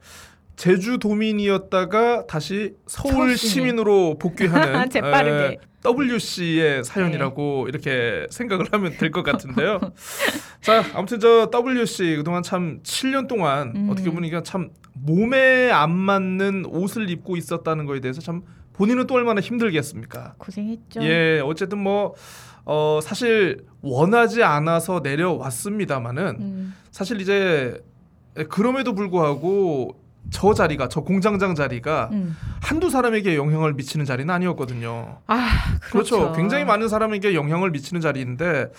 제주 도민이었다가 다시 서울
시민.
시민으로 복귀하는
재빠르게.
에, WC의 사연이라고 이렇게 생각을 하면 될 것 같은데요. 자, 아무튼 저 WC 그동안 참 7년 동안
음.
어떻게 보니까 참 몸에 안 맞는 옷을 입고 있었다는 거에 대해서 참 본인은 또 얼마나 힘들겠습니까?
고생했죠.
예, 어쨌든 뭐 어, 사실 원하지 않아서 내려왔습니다마는
음.
사실 이제 그럼에도 불구하고 저 자리가 저 공장장 자리가
음.
한두 사람에게 영향을 미치는 자리는 아니었거든요.
아,
그렇죠.
그렇죠.
굉장히 많은 사람에게 영향을 미치는 자리인데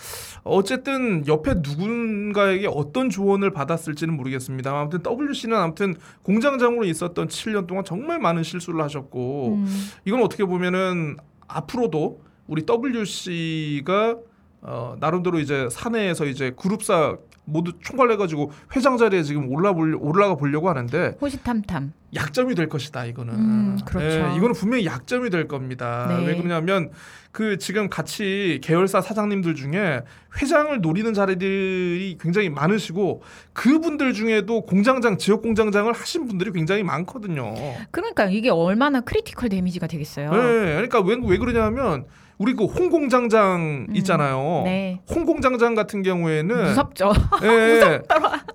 어쨌든 옆에 누군가에게 어떤 조언을 받았을지는 모르겠습니다. 아무튼 WC는 아무튼 공장장으로 있었던 7년 동안 정말 많은 실수를 하셨고
음.
이건 어떻게 보면은 앞으로도 우리 WC가 어, 나름대로 이제 사내에서 이제 그룹사 모두 총괄해가지고 회장 자리에 지금 올라 올라가 보려고 하는데
호시탐탐.
약점이 될 것이다 이거는.
음, 그렇죠.
예, 이거는 분명히 약점이 될 겁니다.
네.
왜 그러냐면 그 지금 같이 계열사 사장님들 중에 회장을 노리는 자리들이 굉장히 많으시고 그분들 중에도 공장장 지역 공장장을 하신 분들이 굉장히 많거든요.
그러니까 이게 얼마나 critical damage가 되겠어요.
네, 그러니까 왜, 왜 그러냐면 우리 그 홍공장장
음,
있잖아요.
네.
홍공장장 같은 경우에는
무섭죠.
예,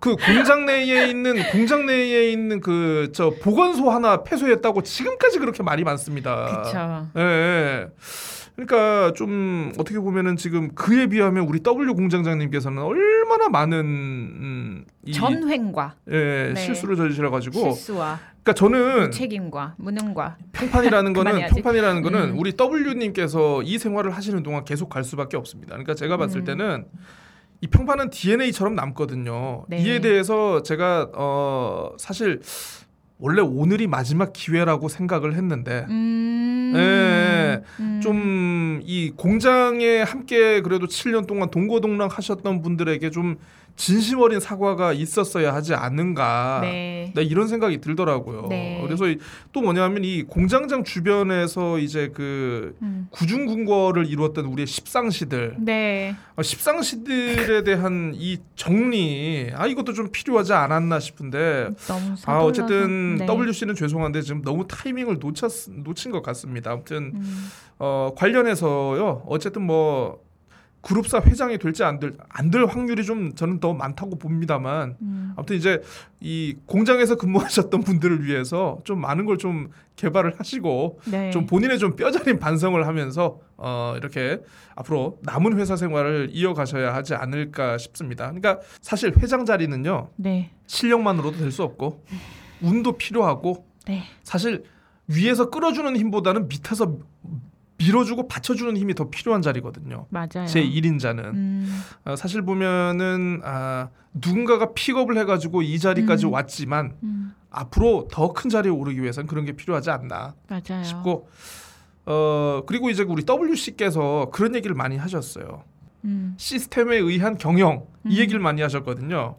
그 공장 내에 있는 공장 내에 있는 그 저 보건소 하나 폐쇄했다고 지금까지 그렇게 말이 많습니다.
그렇죠.
예. 그러니까 좀 어떻게 보면은 지금 그에 비하면 우리 W 공장장님께서는 얼마나 많은 음, 이,
전횡과
예,
네.
실수를 저지르 가지고
실수와
그러니까 저는
책임과 무능과
평판이라는 거는. 평판이라는 거는
음.
우리 W님께서 이 생활을 하시는 동안 계속 갈 수밖에 없습니다. 그러니까 제가 봤을
음.
때는 이 평판은 DNA처럼 남거든요.
네.
이에 대해서 제가 어 사실 원래 오늘이 마지막 기회라고 생각을 했는데
음,
예,
음.
좀이 공장에 함께 그래도 7년 동안 동고동락 하셨던 분들에게 좀 진심 어린 사과가 있었어야 하지 않는가.
네.
네, 이런 생각이 들더라고요.
네.
그래서 이- 또 뭐냐면 이 공장장 주변에서 이제 그
음.
구중궁궐을 이루었던 우리의 십상시들,
네.
어, 십상시들에 대한 이 정리, 아 이것도 좀 필요하지 않았나 싶은데,
너무
아. 어쨌든
네.
WC는 죄송한데 지금 너무 타이밍을 놓쳤 놓친 것 같습니다. 아무튼
음.
어, 관련해서요. 어쨌든 뭐 그룹사 회장이 될지 안 될 안 될 확률이 좀 저는 더 많다고 봅니다만
음.
아무튼 이제 이 공장에서 근무하셨던 분들을 위해서 좀 많은 걸 좀 개발을 하시고
네.
좀 본인의 좀 뼈저린 반성을 하면서 어 이렇게 앞으로 남은 회사 생활을 이어가셔야 하지 않을까 싶습니다. 그러니까 사실 회장 자리는요
네.
실력만으로도 될 수 없고 운도 필요하고
네.
사실 위에서 끌어주는 힘보다는 밑에서 밀어주고 받쳐주는 힘이 더 필요한 자리거든요.
맞아요.
제 1인자는
음.
어, 사실 보면은 아, 누군가가 픽업을 해가지고 이 자리까지
음.
왔지만
음.
앞으로 더 큰 자리에 오르기 위해서는 그런 게 필요하지 않나
맞아요.
싶고 어 그리고 이제 우리 WC께서 그런 얘기를 많이 하셨어요.
음.
시스템에 의한 경영 이
음.
얘기를 많이 하셨거든요.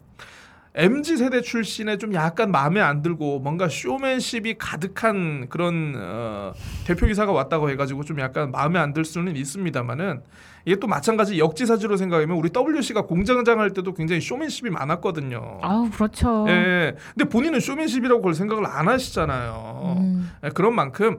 MZ 세대 출신에 좀 약간 마음에 안 들고 뭔가 쇼맨십이 가득한 그런 어, 대표이사가 왔다고 해가지고 좀 약간 마음에 안 들 수는 있습니다만은 이게 또 마찬가지 역지사지로 생각하면 우리 WC가 공장장 할 때도 굉장히 쇼맨십이 많았거든요.
아우 그렇죠.
예. 근데 본인은 쇼맨십이라고 그걸 생각을 안 하시잖아요.
음.
예, 그런 만큼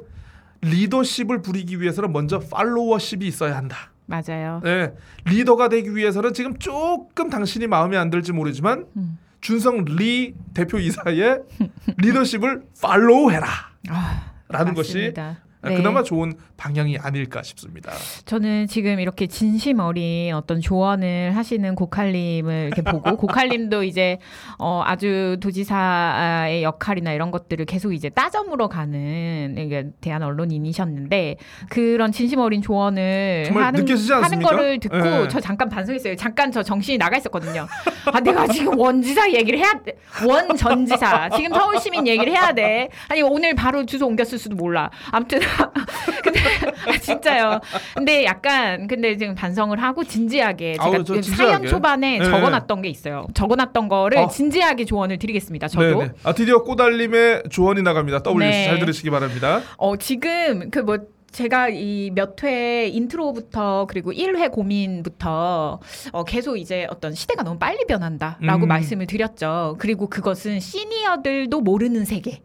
리더십을 부리기 위해서는 먼저 팔로워십이 있어야 한다.
맞아요.
네, 리더가 되기 위해서는 지금 조금 당신이 마음에 안 들지 모르지만
음.
준성 리 대표 이사의 리더십을 팔로우해라.
아,
라는 것이
맞습니다.
아,
네.
그나마 좋은 방향이 아닐까 싶습니다.
저는 지금 이렇게 진심 어린 어떤 조언을 하시는 고칼님을 이렇게 보고 고칼님도 이제 어 아주 도지사의 역할이나 이런 것들을 계속 이제 따져 물어 가는 이게 대한 언론인이셨는데 그런 진심 어린 조언을
정말
하는
느껴지지
하는
않습니까?
거를 듣고
예.
저 잠깐 반성했어요. 잠깐 저 정신이 나가 있었거든요. 아 내가 지금 원지사 얘기를 해야 돼. 원 전지사 지금 서울 시민 얘기를 해야 돼. 아니 오늘 바로 주소 옮겼을 수도 몰라. 아무튼 근데 아, 진짜요. 근데 약간 근데 지금 반성을 하고 진지하게 제가
아우, 저
사연. 초반에
네.
적어놨던 게 있어요. 적어놨던 거를
어.
진지하게 조언을 드리겠습니다. 저도.
네네. 아 드디어 꼬달님의 조언이 나갑니다. W씨
네.
잘 들으시기 바랍니다.
어 지금 그 뭐 제가 이 몇 회 intro부터 그리고 1회 고민부터 어 계속 이제 어떤 시대가 너무 빨리 변한다라고
음.
말씀을 드렸죠. 그리고 그것은 시니어들도 모르는 세계.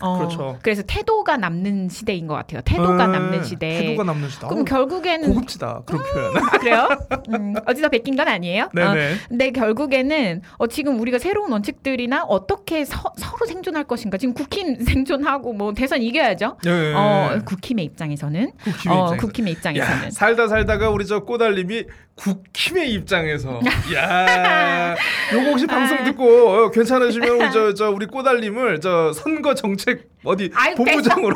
어,
그렇죠.
그래서 태도가 남는 시대인 것 같아요. 태도가
네,
남는 시대.
태도가 남는 시대.
그럼 결국에는
고급지다 그런 표현.
아, 그래요? 음, 어디서 베낀 건 아니에요? 어,
네네.
근데 결국에는 어, 지금 우리가 새로운 원칙들이나 어떻게 서, 로 생존할 것인가 지금 국힘 생존하고 뭐 대선 이겨야죠.
예.
어, 국힘의 입장에서 입장에서는
국힘의
어,
입장에서.
입장에서는
야, 살다 살다가 우리 저 꼬달님이 국힘의 입장에서 야 요거 혹시 방송
아.
듣고 어, 괜찮으시면 저, 저 우리 꼬달님을 저 선거 정책 어디
아유,
본부장으로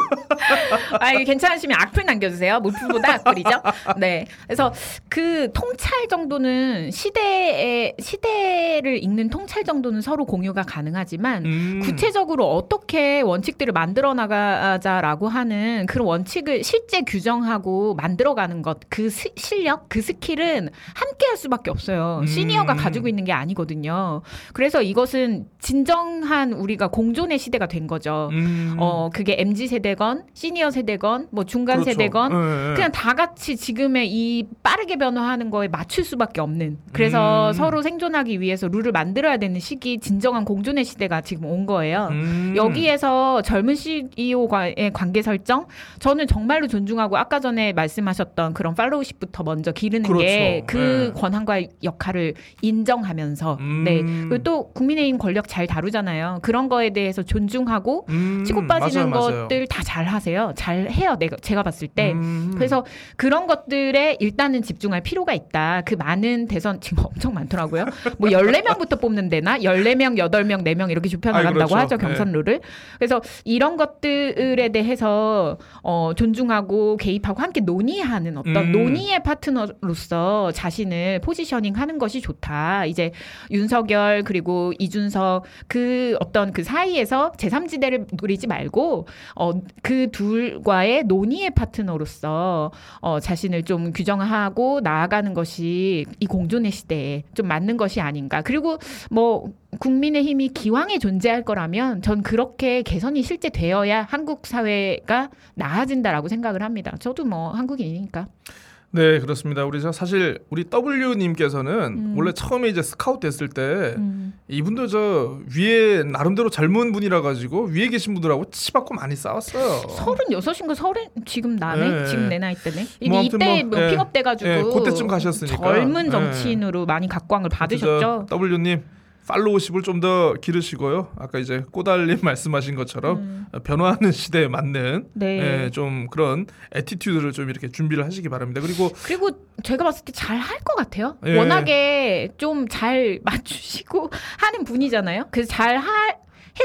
아, 괜찮으시면 악플 남겨주세요. 무플보다 악플이죠. 네. 그래서 그 통찰 정도는 시대의 시대를 읽는 통찰 정도는 서로 공유가 가능하지만
음.
구체적으로 어떻게 원칙들을 만들어 나가자라고 하는 그런 원칙을 실제 규정하고 만들어가는 것, 그 스- 실력, 그 skill은 함께 할 수밖에 없어요.
음.
시니어가 가지고 있는 게 아니거든요. 그래서 이것은 진정한 우리가 공존의 시대가 된 거죠.
음.
어, 그게 MZ 세대건, 시니어 세대건, 뭐 중간
그렇죠.
세대건,
예, 예.
그냥 다 같이 지금의 이 빠르게 변화하는 거에 맞출 수밖에 없는. 그래서
음.
서로 생존하기 위해서 룰을 만들어야 되는 시기, 진정한 공존의 시대가 지금 온 거예요.
음.
여기에서 젊은 CEO과의 관계 설정, 저는 정말로 존중하고 아까 전에 말씀하셨던 그런 팔로우십부터 먼저 기르는
그렇죠.
게그
네.
권한과 역할을 인정하면서,
음.
네. 그리고 또 국민의힘 권력 잘 다루잖아요. 그런 거에 대해서 존중하고
음.
치고 빠지는
맞아요, 맞아요.
것들 다잘 하세요. 잘 해요. 내가 제가 봤을 때.
음.
그래서 그런 것들에 일단은 집중할 필요가 있다. 그 많은 대선 지금 엄청 많더라고요. 뭐 14명부터 뽑는 데나 14명, 8명, 4명 이렇게 좁혀 나간다고
그렇죠.
하죠. 경선 룰을. 그래서 이런 것들에 대해서 어 존중하고 개입하고 함께 논의하는 어떤
음.
논의의 파트너로서 자신을 포지셔닝 하는 것이 좋다. 이제 윤석열 그리고 이준석 그 어떤 그 사이에서 제3지대를 누리지 말고 어 그 둘과의 논의의 파트너로서 어 자신을 좀 규정하고 나아가는 것이 이 공존의 시대에 좀 맞는 것이 아닌가. 그리고 뭐 국민의 힘이 기왕에 존재할 거라면 전 그렇게 개선이 실제 되어야 한국 사회가 나아진다라고 생각을 합니다. 저도 뭐 한국인이니까.
네 그렇습니다. 우리 저 사실 우리 W님께서는
음.
원래 처음에 이제 스카우트 됐을 때
음.
이분도 저 위에 나름대로 젊은 분이라 가지고 위에 계신 분들하고 치받고 많이 싸웠어요.
서른 여섯인가 서른 지금 나네
네.
지금 내 나이 때네 이게
뭐
이때
뭐,
뭐
예.
픽업 돼 가지고
예, 그때쯤 가셨으니까.
젊은
예.
정치인으로 많이 각광을 받으셨죠.
저 W님 followership을 좀 더 기르시고요. 아까 이제 꼬달님 말씀하신 것처럼
음.
변화하는 시대에 맞는
네.
예, 좀 그런 attitude를 좀 이렇게 준비를 하시기 바랍니다. 그리고
그리고 제가 봤을 때 잘 할 것 같아요.
예.
워낙에 좀 잘 맞추시고 하는 분이잖아요. 그래서 잘 할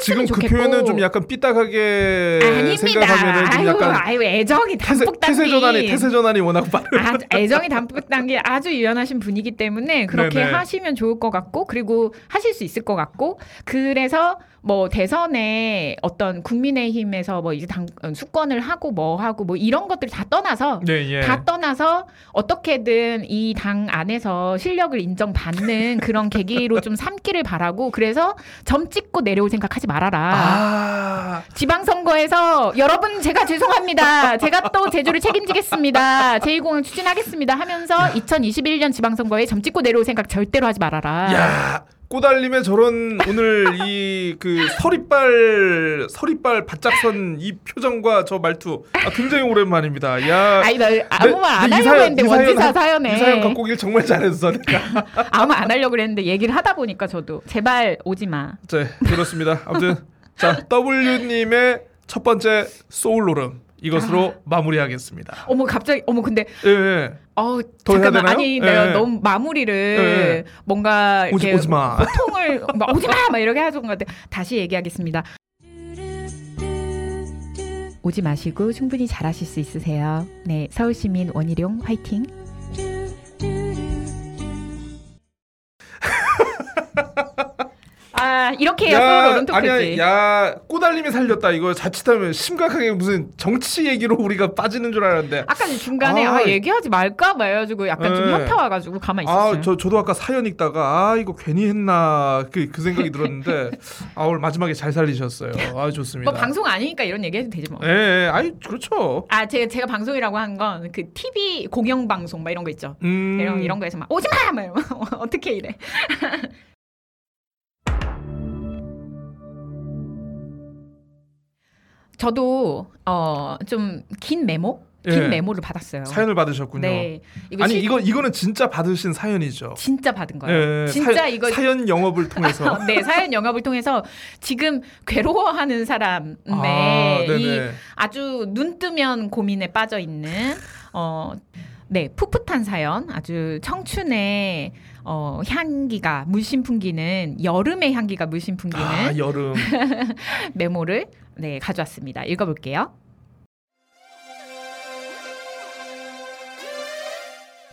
지금 그
좋겠고.
표현은 좀 약간 삐딱하게
아닙니다.
생각하면은 좀
아유,
약간
아유 애정이 담뿍
태세 전환이. 태세 전환이 워낙 빠르.
아, 애정이 담뿍 담긴 아주 유연하신 분이기 때문에 그렇게
네네.
하시면 좋을 것 같고 그리고 하실 수 있을 것 같고 그래서 뭐 대선에 어떤 국민의힘에서 뭐 이제 당 어, 수권을 하고 뭐 하고 뭐 이런 것들 다 떠나서
네, 예.
다 떠나서 어떻게든 이 당 안에서 실력을 인정받는 그런 계기로 좀 삼기를 바라고 그래서 점 찍고 내려올 생각하지 말아라.
아,
지방선거에서 여러분 제가 죄송합니다. 제가 또 제주를 책임지겠습니다. 제2공항 추진하겠습니다 하면서 2021년 지방선거에 점 찍고 내려올 생각 절대로 하지 말아라.
야. 꼬달림의 저런 오늘 이 그 서리빨 서리빨 바짝 선 이 표정과 저 말투 아, 굉장히 오랜만입니다. 야.
아니 나 아무 말안
네, 이
하려고 했는데 원지사
한-
사연에
이 사연 갖고 오길 정말 잘했어 내가.
아무 말안 하려고 그랬는데 얘기를 하다 보니까 저도 제발 오지 마.
네, 그렇습니다. 아무튼 자 W님의 첫 번째 소울로름 이것으로 마무리하겠습니다.
어머 갑자기 어머 근데
예, 예.
어 잠깐만? 아니
예.
내가 너무 마무리를
예.
뭔가
오지,
이렇게
오지 마.
보통을 막 오지 마! 막 이렇게 하던 것 같아. 다시 얘기하겠습니다. 오지 마시고 충분히 잘하실 수 있으세요. 네, 서울시민 원희룡 화이팅. 아 이렇게 해야 서울
아니야. 야 꼬달림이 살렸다. 이거 자칫하면 심각하게 무슨 정치 얘기로 우리가 빠지는 줄 알았는데.
아까 중간에
아,
아, 얘기하지 말까 말해가지고 약간 좀
예.
현타 와가지고 가만히 있었어요.
아, 저 저도 아까 사연 읽다가 아 이거 괜히 했나 그, 그 생각이 들었는데 아 오늘 마지막에 잘 살리셨어요. 아 좋습니다.
뭐 방송 아니니까 이런 얘기해도 되지 뭐.
예, 예, 아이 그렇죠.
아 제가 제가 방송이라고 한 건 그 TV 공영 방송 막 이런 거 있죠.
음,
이런 이런 거에서 막 오지 마! 막 이러면 어떻게 이래? 저도 어 좀 긴 메모 긴
예.
메모를 받았어요.
사연을 받으셨군요.
네. 이거
아니
실-
이거 이거는 진짜 받으신 사연이죠.
진짜 받은 거예요.
예,
진짜
사,
이거
사연 영업을 통해서.
네, 사연 영업을 통해서 지금 괴로워하는 사람의
아,
이. 아주 눈 뜨면 고민에 빠져 있는 어 네, 풋풋한 사연, 아주 청춘의 어, 향기가 물씬 풍기는 여름의 향기가 물씬 풍기는
아 여름.
메모를 네, 가져왔습니다. 읽어볼게요.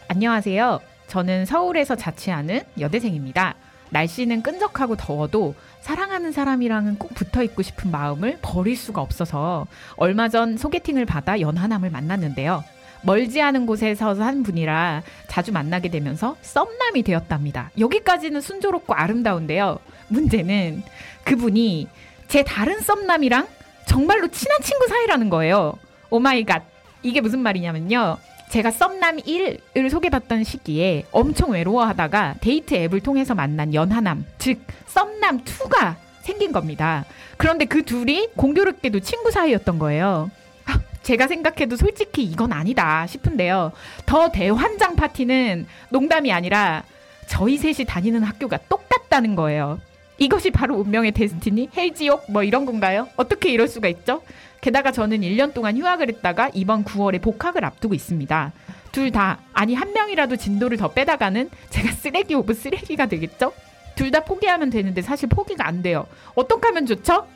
안녕하세요. 저는 서울에서 자취하는 여대생입니다. 날씨는 끈적하고 더워도 사랑하는 사람이랑은 꼭 붙어 있고 싶은 마음을 버릴 수가 없어서 얼마 전 소개팅을 받아 연하남을 만났는데요. 멀지 않은 곳에서 산 분이라 자주 만나게 되면서 썸남이 되었답니다. 여기까지는 순조롭고 아름다운데요. 문제는 그분이 제 다른 썸남이랑 정말로 친한 친구 사이라는 거예요. Oh my god. 이게 무슨 말이냐면요. 제가 썸남 1을 소개받던 시기에 엄청 외로워하다가 데이트 앱을 통해서 만난 연하남, 즉 썸남 2가 생긴 겁니다. 그런데 그 둘이 공교롭게도 친구 사이였던 거예요. 아, 제가 생각해도 솔직히 이건 아니다 싶은데요. 더 대환장 파티는 농담이 아니라 저희 셋이 다니는 학교가 똑같다는 거예요. 이것이 바로 운명의 destiny, 헬지옥 뭐 이런 건가요? 어떻게 이럴 수가 있죠? 게다가 저는 1년 동안 휴학을 했다가 이번 9월에 복학을 앞두고 있습니다. 둘 다, 아니 한 명이라도 진도를 더 빼다가는 제가 쓰레기 of 쓰레기가 되겠죠? 둘 다 포기하면 되는데 사실 포기가 안 돼요. 어떻게 하면 좋죠?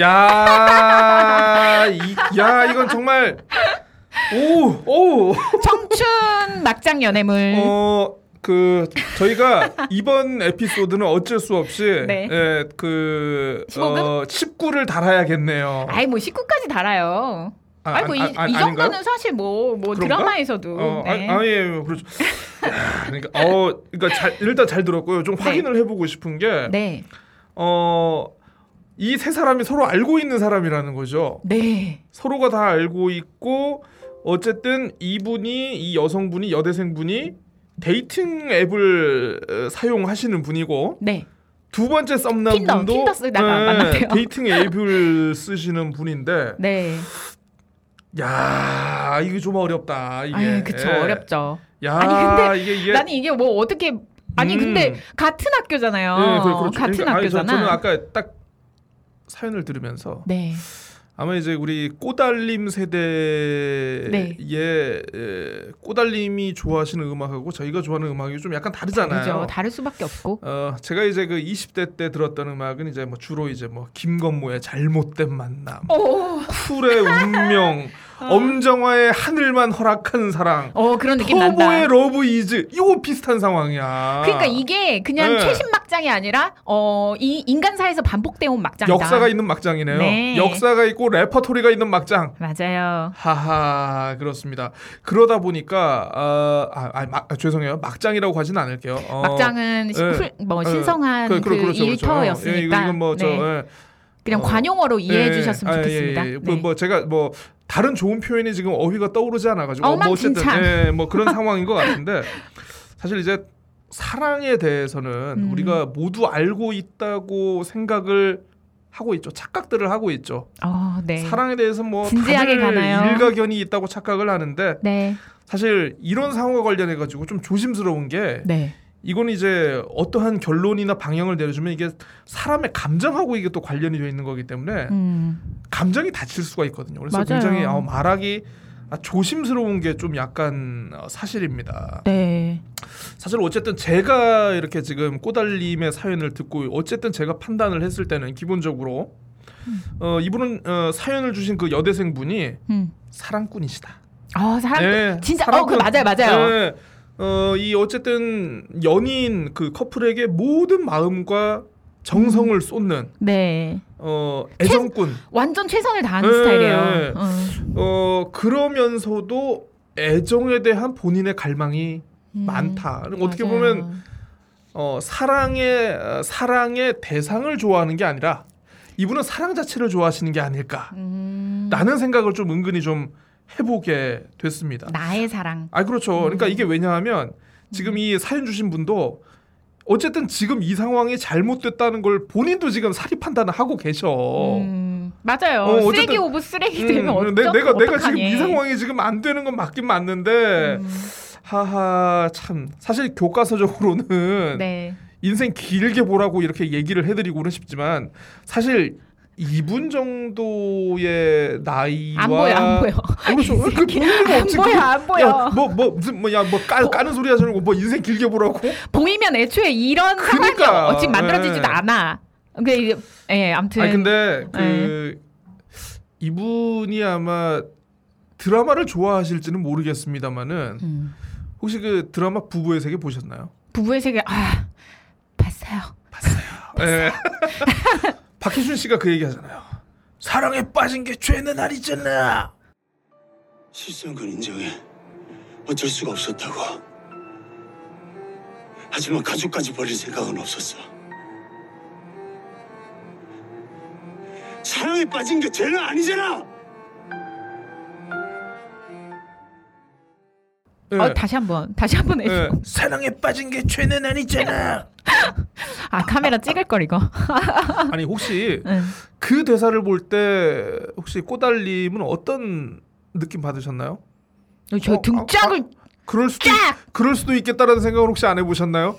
야, 이, 야 이건 정말 오, 오.
청춘 막장 연애물.
어, 그 저희가 이번 에피소드는 어쩔 수 없이
네.
예, 그? 어, 19를 달아야겠네요.
아이 뭐 19까지 달아요.
아,
아이고 이,
아, 아,
이
아닌가요?
정도는 사실 뭐뭐
그런가?
드라마에서도
어,
네.
아, 아, 예, 그렇죠. 야, 그러니까 어, 그러니까 잘, 일단 잘 들었고요. 좀
네.
확인을 해보고 싶은 게,
네.
어, 이 세 사람이 서로 알고 있는 사람이라는 거죠.
네.
서로가 다 알고 있고, 어쨌든 이분이 이 여성분이 여대생분이 dating 앱을 어, 사용하시는 분이고
네.
두 번째 썸남 분도
Tinder 쓰다가 만났대요.
dating 앱을 쓰시는 분인데,
네.
야 이게 좀 어렵다. 이게.
아유, 그쵸. 어렵죠.
야,
아니, 근데
이게 이게
나는 이게 뭐 어떻게 아니
음.
근데 같은 학교잖아요.
네, 그- 그렇죠.
같은
그러니까, 아니, 저-
학교잖아.
저는 아까 딱 사연을 들으면서
네.
아마 이제 우리 꼬달님 세대의
네.
에, 꼬달님이 좋아하시는 음악하고 저희가 좋아하는 음악이 좀 약간 다르잖아요.
그죠. 다를 수밖에 없고.
어, 제가 이제 그 20대 때 들었던 음악은 이제 뭐 주로 이제 뭐 김건모의 잘못된 만남,
오.
쿨의 운명, 엄정화의 하늘만 허락한 사랑,
어 그런 느낌 난다.
터보의 Love Is 이거 비슷한 상황이야.
그러니까 이게 그냥
네.
최신 막장이 아니라 어 이 인간사에서 반복되어 온 막장이다.
역사가 있는 막장이네요.
네.
역사가 있고 레퍼토리가 있는 막장.
맞아요.
하하 그렇습니다. 그러다 보니까 어, 아, 아, 막- 아, 죄송해요. 막장이라고 하지는 않을게요. 어,
막장은 시-
예.
풀- 뭐
예.
신성한 그,
그, 그, 그렇죠, 그렇죠.
일터였으니까
예, 이거, 이건 뭐저
네.
예.
그냥
어.
관용어로 이해해
예,
주셨으면
아, 예,
좋겠습니다.
예, 예. 뭐,
네.
뭐 제가 뭐 다른 좋은 표현이 지금 어휘가 떠오르지 않아가지고 어, 뭐 어쨌든. 예, 뭐 그런 상황인 것 같은데 사실 이제 사랑에 대해서는
음.
우리가 모두 알고 있다고 생각을 하고 있죠. 착각들을 하고 있죠.
어, 네.
사랑에 대해서 뭐
진지하게
다들
가나요?
일가견이 있다고 착각을 하는데
네.
사실 이런 상황과 관련해 가지고 좀 조심스러운 게
네.
이건 이제 어떠한 결론이나 방향을 내려주면 이게 사람의 감정하고 이게 또 관련이 되어 있는 거기 때문에
음.
감정이 다칠 수가 있거든요. 그래서
맞아요.
굉장히 어, 말하기 아, 조심스러운 게 좀 약간 어, 사실입니다.
네.
사실 어쨌든 제가 이렇게 지금 꼬달림의 사연을 듣고 어쨌든 제가 판단을 했을 때는 기본적으로 어, 이분은 어, 사연을 주신 그 여대생 분이
음.
사랑꾼이시다.
어, 사람
네,
진짜
사랑꾼.
어, 그 맞아요. 맞아요.
네. 어, 이 어쨌든 연인 그 커플에게 모든 마음과 정성을 쏟는
네.
어, 애정꾼.
완전 최선을 다하는
네.
스타일이에요. 어.
어, 그러면서도 애정에 대한 본인의 갈망이
음.
많다. 어떻게
맞아요.
보면 어, 사랑의 어, 사랑의 대상을 좋아하는 게 아니라 이분은 사랑 자체를 좋아하시는 게 아닐까.
음.
라는 생각을 좀 은근히 좀 해보게 됐습니다.
나의 사랑.
아 그렇죠. 그러니까
음.
이게 왜냐하면 지금 이 사연 주신 분도 어쨌든 지금 이 상황이 잘못됐다는 걸 본인도 지금 사리 판단을 하고 계셔.
음, 맞아요.
어, 어쨌든-
쓰레기 of 쓰레기 되면
음, 내, 내가 내가 지금? 이 상황이 지금 안 되는 건 맞긴 맞는데
음,
하하 참 사실 교과서적으로는
네.
인생 길게 보라고 이렇게 얘기를 해드리고는 싶지만 사실 이분 정도의 나이와
안 보여 안 보여.
어, 그렇죠. 그 보이는 거
안. 보여
그-
안 보여.
야, 뭐, 뭐, 무슨, 뭐, 야, 뭐, 까, 까는 소리 하시는 거, 뭐, 인생 길게 보라고?
보이면 애초에 이런
그러니까.
상황이 어, 지금 만들어지지도
예.
않아. 그 이제 예, 아무튼
아니, 근데, 그,
네.
이분이 아마 드라마를 좋아하실지는 모르겠습니다만은,
음.
혹시 그 드라마 부부의 세계 보셨나요?
부부의 세계 아 봤어요.
예. 박혜준 씨가 그 얘기 하잖아요. 사랑에 빠진 게 죄는 아니잖아.
실수한 건 인정해. 어쩔 수가 없었다고. 하지만 가족까지 버릴 생각은 없었어. 사랑에 빠진 게 죄는 아니잖아.
예.
어, 다시 한번 다시 한번 해줘.
예. 사랑에 빠진 게 죄는 아니잖아.
아 카메라 찍을 걸 이거.
아니 혹시
응.
그 대사를 볼 때 혹시 꼬달님은 어떤 느낌 받으셨나요?
저
어,
등짝을
그럴 수도
쫙!
그럴 수도 있겠다라는 생각을 혹시 안 해보셨나요?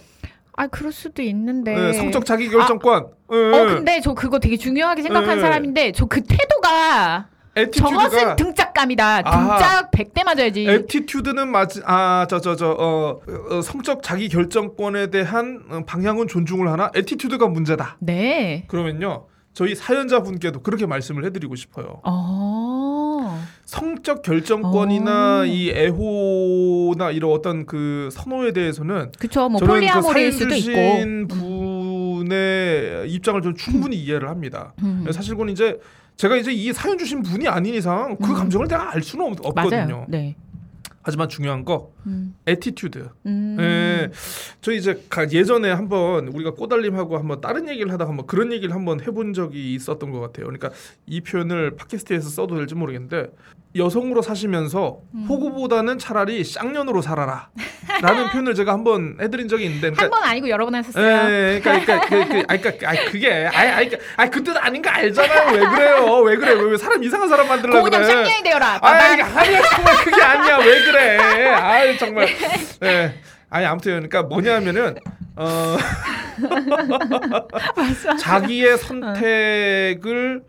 아 그럴 수도 있는데.
네, 성적 자기 결정권. 예.
어 근데 저 그거 되게 중요하게 생각한
네.
사람인데 저 그 태도가 저것은 등짝감이다.
아하.
등짝 100대 맞아야지.
attitude는 맞지 아저 저 저 어, 어, 성적 자기 결정권에 대한 어, 방향은 존중을 하나 attitude가 문제다.
네.
그러면요 저희 사연자 분께도 그렇게 말씀을 해드리고 싶어요.
어.
성적 결정권이나
오.
이 애호나 이런 어떤 그 선호에 대해서는
그쵸.
뭐그
폴리아모리일
사연
수도 있고.
주신 분의 입장을 좀 충분히 이해를 합니다.
음.
사실 그건 이제 제가 이제 이 사연 주신 분이 아닌 이상 그
음.
감정을 내가 알 수는 없, 거든요.
네.
하지만 중요한 거
음.
attitude.
음.
예, 저 이제 가- 예전에 한번 우리가 꼬달님하고 한번 다른 얘기를 하다가 한번 그런 얘기를 한번 해본 적이 있었던 것 같아요. 그러니까 이 표현을 팟캐스트에서 써도 될지 모르겠는데 여성으로 사시면서
음.
호구보다는 차라리 쌍년으로 살아라 라는 표현을 제가 한번 해드린 적이 있는데,
한번 아니고 여러 번 하셨어요.
예, 그러니까, 그러니까, 그, 그, 그러니까, 아니, 그게, 아니, 아니, 아니, 그뜻 아닌 거 알잖아요. 왜 그래요? 왜 그래? 왜, 왜 사람 이상한 사람 만들려
고은영
그래?
쌍년이 되어라.
아이,
빠밤.
아니야, 정말 그게 아니야. 왜 그래? 아이, 정말. 예. 아니, 아무튼, 그러니까 뭐냐면은, 어, 자기의 선택을,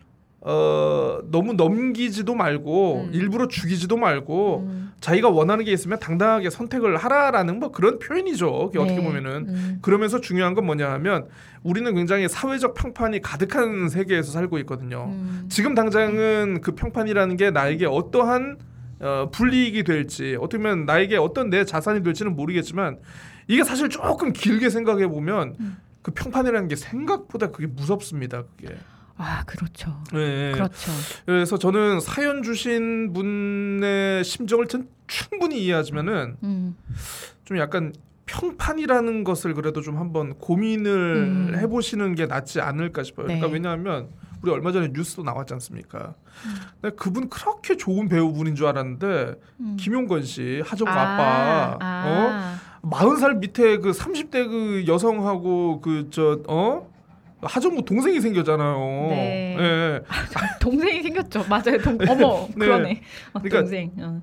어, 너무 넘기지도 말고,
음.
일부러 죽이지도 말고,
음.
자기가 원하는 게 있으면 당당하게 선택을 하라라는 뭐 그런 표현이죠. 그게 어떻게
네.
보면은.
음.
그러면서 중요한 건 뭐냐 하면, 우리는 굉장히 사회적 평판이 가득한 세계에서 살고 있거든요.
음.
지금 당장은 그 평판이라는 게 나에게 어떠한 어, 불이익이 될지 어떻게 보면 나에게 어떤 내 자산이 될지는 모르겠지만 이게 사실 조금 길게 생각해 보면
음.
그 평판이라는 게 생각보다 그게 무섭습니다. 그게.
아 그렇죠.
네.
그렇죠.
그래서 저는 사연 주신 분의 심정을 전 충분히 이해하지만은
음.
좀 약간 평판이라는 것을 그래도 좀 한번 고민을
음.
해보시는 게 낫지 않을까 싶어요.
네.
그러니까 왜냐하면 우리 얼마 전에 뉴스도 나왔지 않습니까? 근데 그분 그렇게 좋은 배우분인 줄 알았는데
음.
김용건 씨 하정우
아,
아, 빠
아.
어 마흔 살 밑에 그 30대 그 여성하고 그 저 어 하정우 동생이 생겼잖아요.
네.
예.
동생이 생겼죠. 맞아요. 동, 어머
네.
그러네. 어,
그러니까-
동생. 어.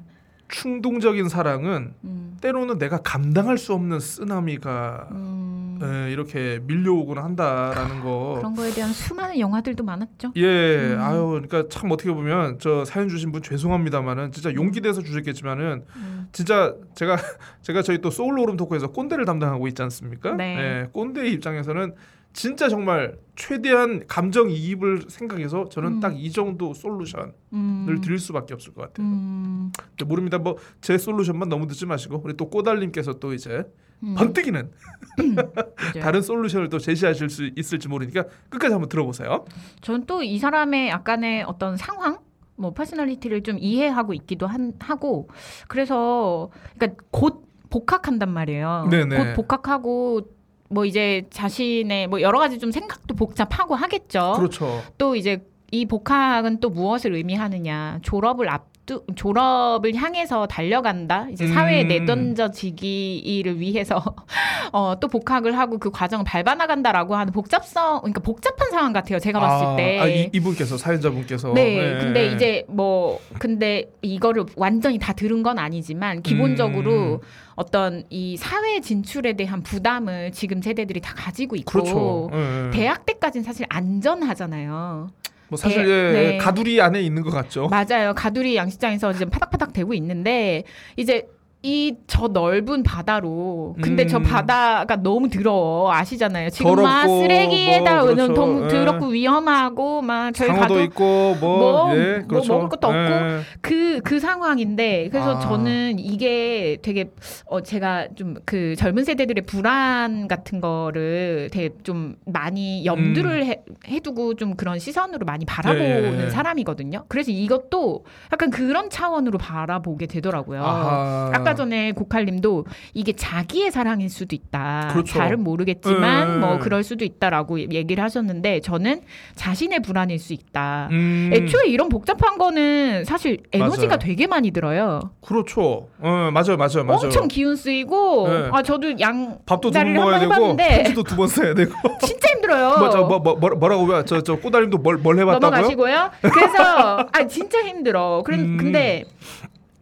충동적인 사랑은
음.
때로는 내가 감당할 수 없는 쓰나미가
음.
예, 이렇게 밀려오곤 한다라는 거.
그런 거에 대한 수많은 영화들도 많았죠.
예,
음.
아유, 그러니까 참 어떻게 보면 저 사연 주신 분 죄송합니다만은 진짜 용기 내서 주셨겠지만은
음.
진짜 제가 제가 저희 또 소울 오름 토크에서 꼰대를 담당하고 있지 않습니까?
네.
예, 꼰대 입장에서는 진짜 정말 최대한 감정 이입을 생각해서 저는
음.
딱이 정도 솔루션을
음.
드릴 수밖에 없을 것 같아요.
음.
모릅니다. 뭐 제 solution만 너무 듣지 마시고 우리 또 꼬달님께서 또 이제
음.
번뜩이는
맞아요.
다른 solution을 또 제시하실 수 있을지 모르니까 끝까지 한번 들어보세요.
전 또 이 사람의 약간의 어떤 상황, 뭐 personality를 좀 이해하고 있기도 한, 하고 그래서 그러니까 곧 복학한단 말이에요.
네네.
곧 복학하고 뭐 이제 자신의 뭐 여러 가지 좀 생각도 복잡하고 하겠죠.
그렇죠.
또 이제 이 복학은 또 무엇을 의미하느냐 졸업을 앞 앞두 졸업을 향해서 달려간다. 이제
음.
사회에 내던져지기를 위해서 어, 또 복학을 하고 그 과정을 밟아나간다라고 하는 복잡성, 그러니까 복잡한 상황 같아요. 제가 봤을
아,
때.
아, 이, 이분께서 사연자분께서
네,
예.
근데 이제 뭐 근데 이거를 완전히 다 들은 건 아니지만 기본적으로
음.
어떤 이 사회 진출에 대한 부담을 지금 세대들이 다 가지고 있고
그렇죠. 예, 예.
대학 때까지는 사실 안전하잖아요.
뭐 사실
대-
예,
네.
가두리 안에 있는 것 같죠.
맞아요. 가두리 양식장에서 지금 파닥파닥 대고 있는데 이제 이 저 넓은 바다로 근데 저
음.
바다가 너무 더러워 아시잖아요. 지금 막
더럽고
쓰레기에다
뭐 그렇죠. 예.
더럽고 위험하고 막 저희 가도
있고 뭐,
뭐,
예,
뭐
그렇죠.
먹을 것도 없고
예.
그, 그 상황인데, 그래서
아.
저는 이게 되게, 어, 제가 좀 그 젊은 세대들의 불안 같은 거를 되게 좀 많이 염두를 해, 해두고 좀 그런 시선으로 많이 바라보는
음. 네.
사람이거든요. 그래서 이것도 약간 그런 차원으로 바라보게 되더라고요.
아하.
아까 전에 고칼님도 이게 자기의 사랑일 수도 있다.
그렇죠.
잘은 모르겠지만
음.
뭐 그럴 수도 있다라고 얘기를 하셨는데 저는 자신의 불안일 수 있다.
음,
애초에 이런 복잡한 거는 사실 에너지가
맞아요.
되게 많이 들어요.
그렇죠. 어, 맞아요, 맞아요, 맞아요.
엄청 기운 쓰이고
네.
아 저도 양
밥도 두 번 먹어야 되고 편지도 두 번 써야 되고.
진짜 힘들어요.
맞아, 뭐, 뭐, 뭐, 뭐라고 왜? 저, 저 꼬다림도 뭘, 뭘 해봤다고요?
넘어가시고요. 그래서 아 진짜 힘들어. 그런
음.
근데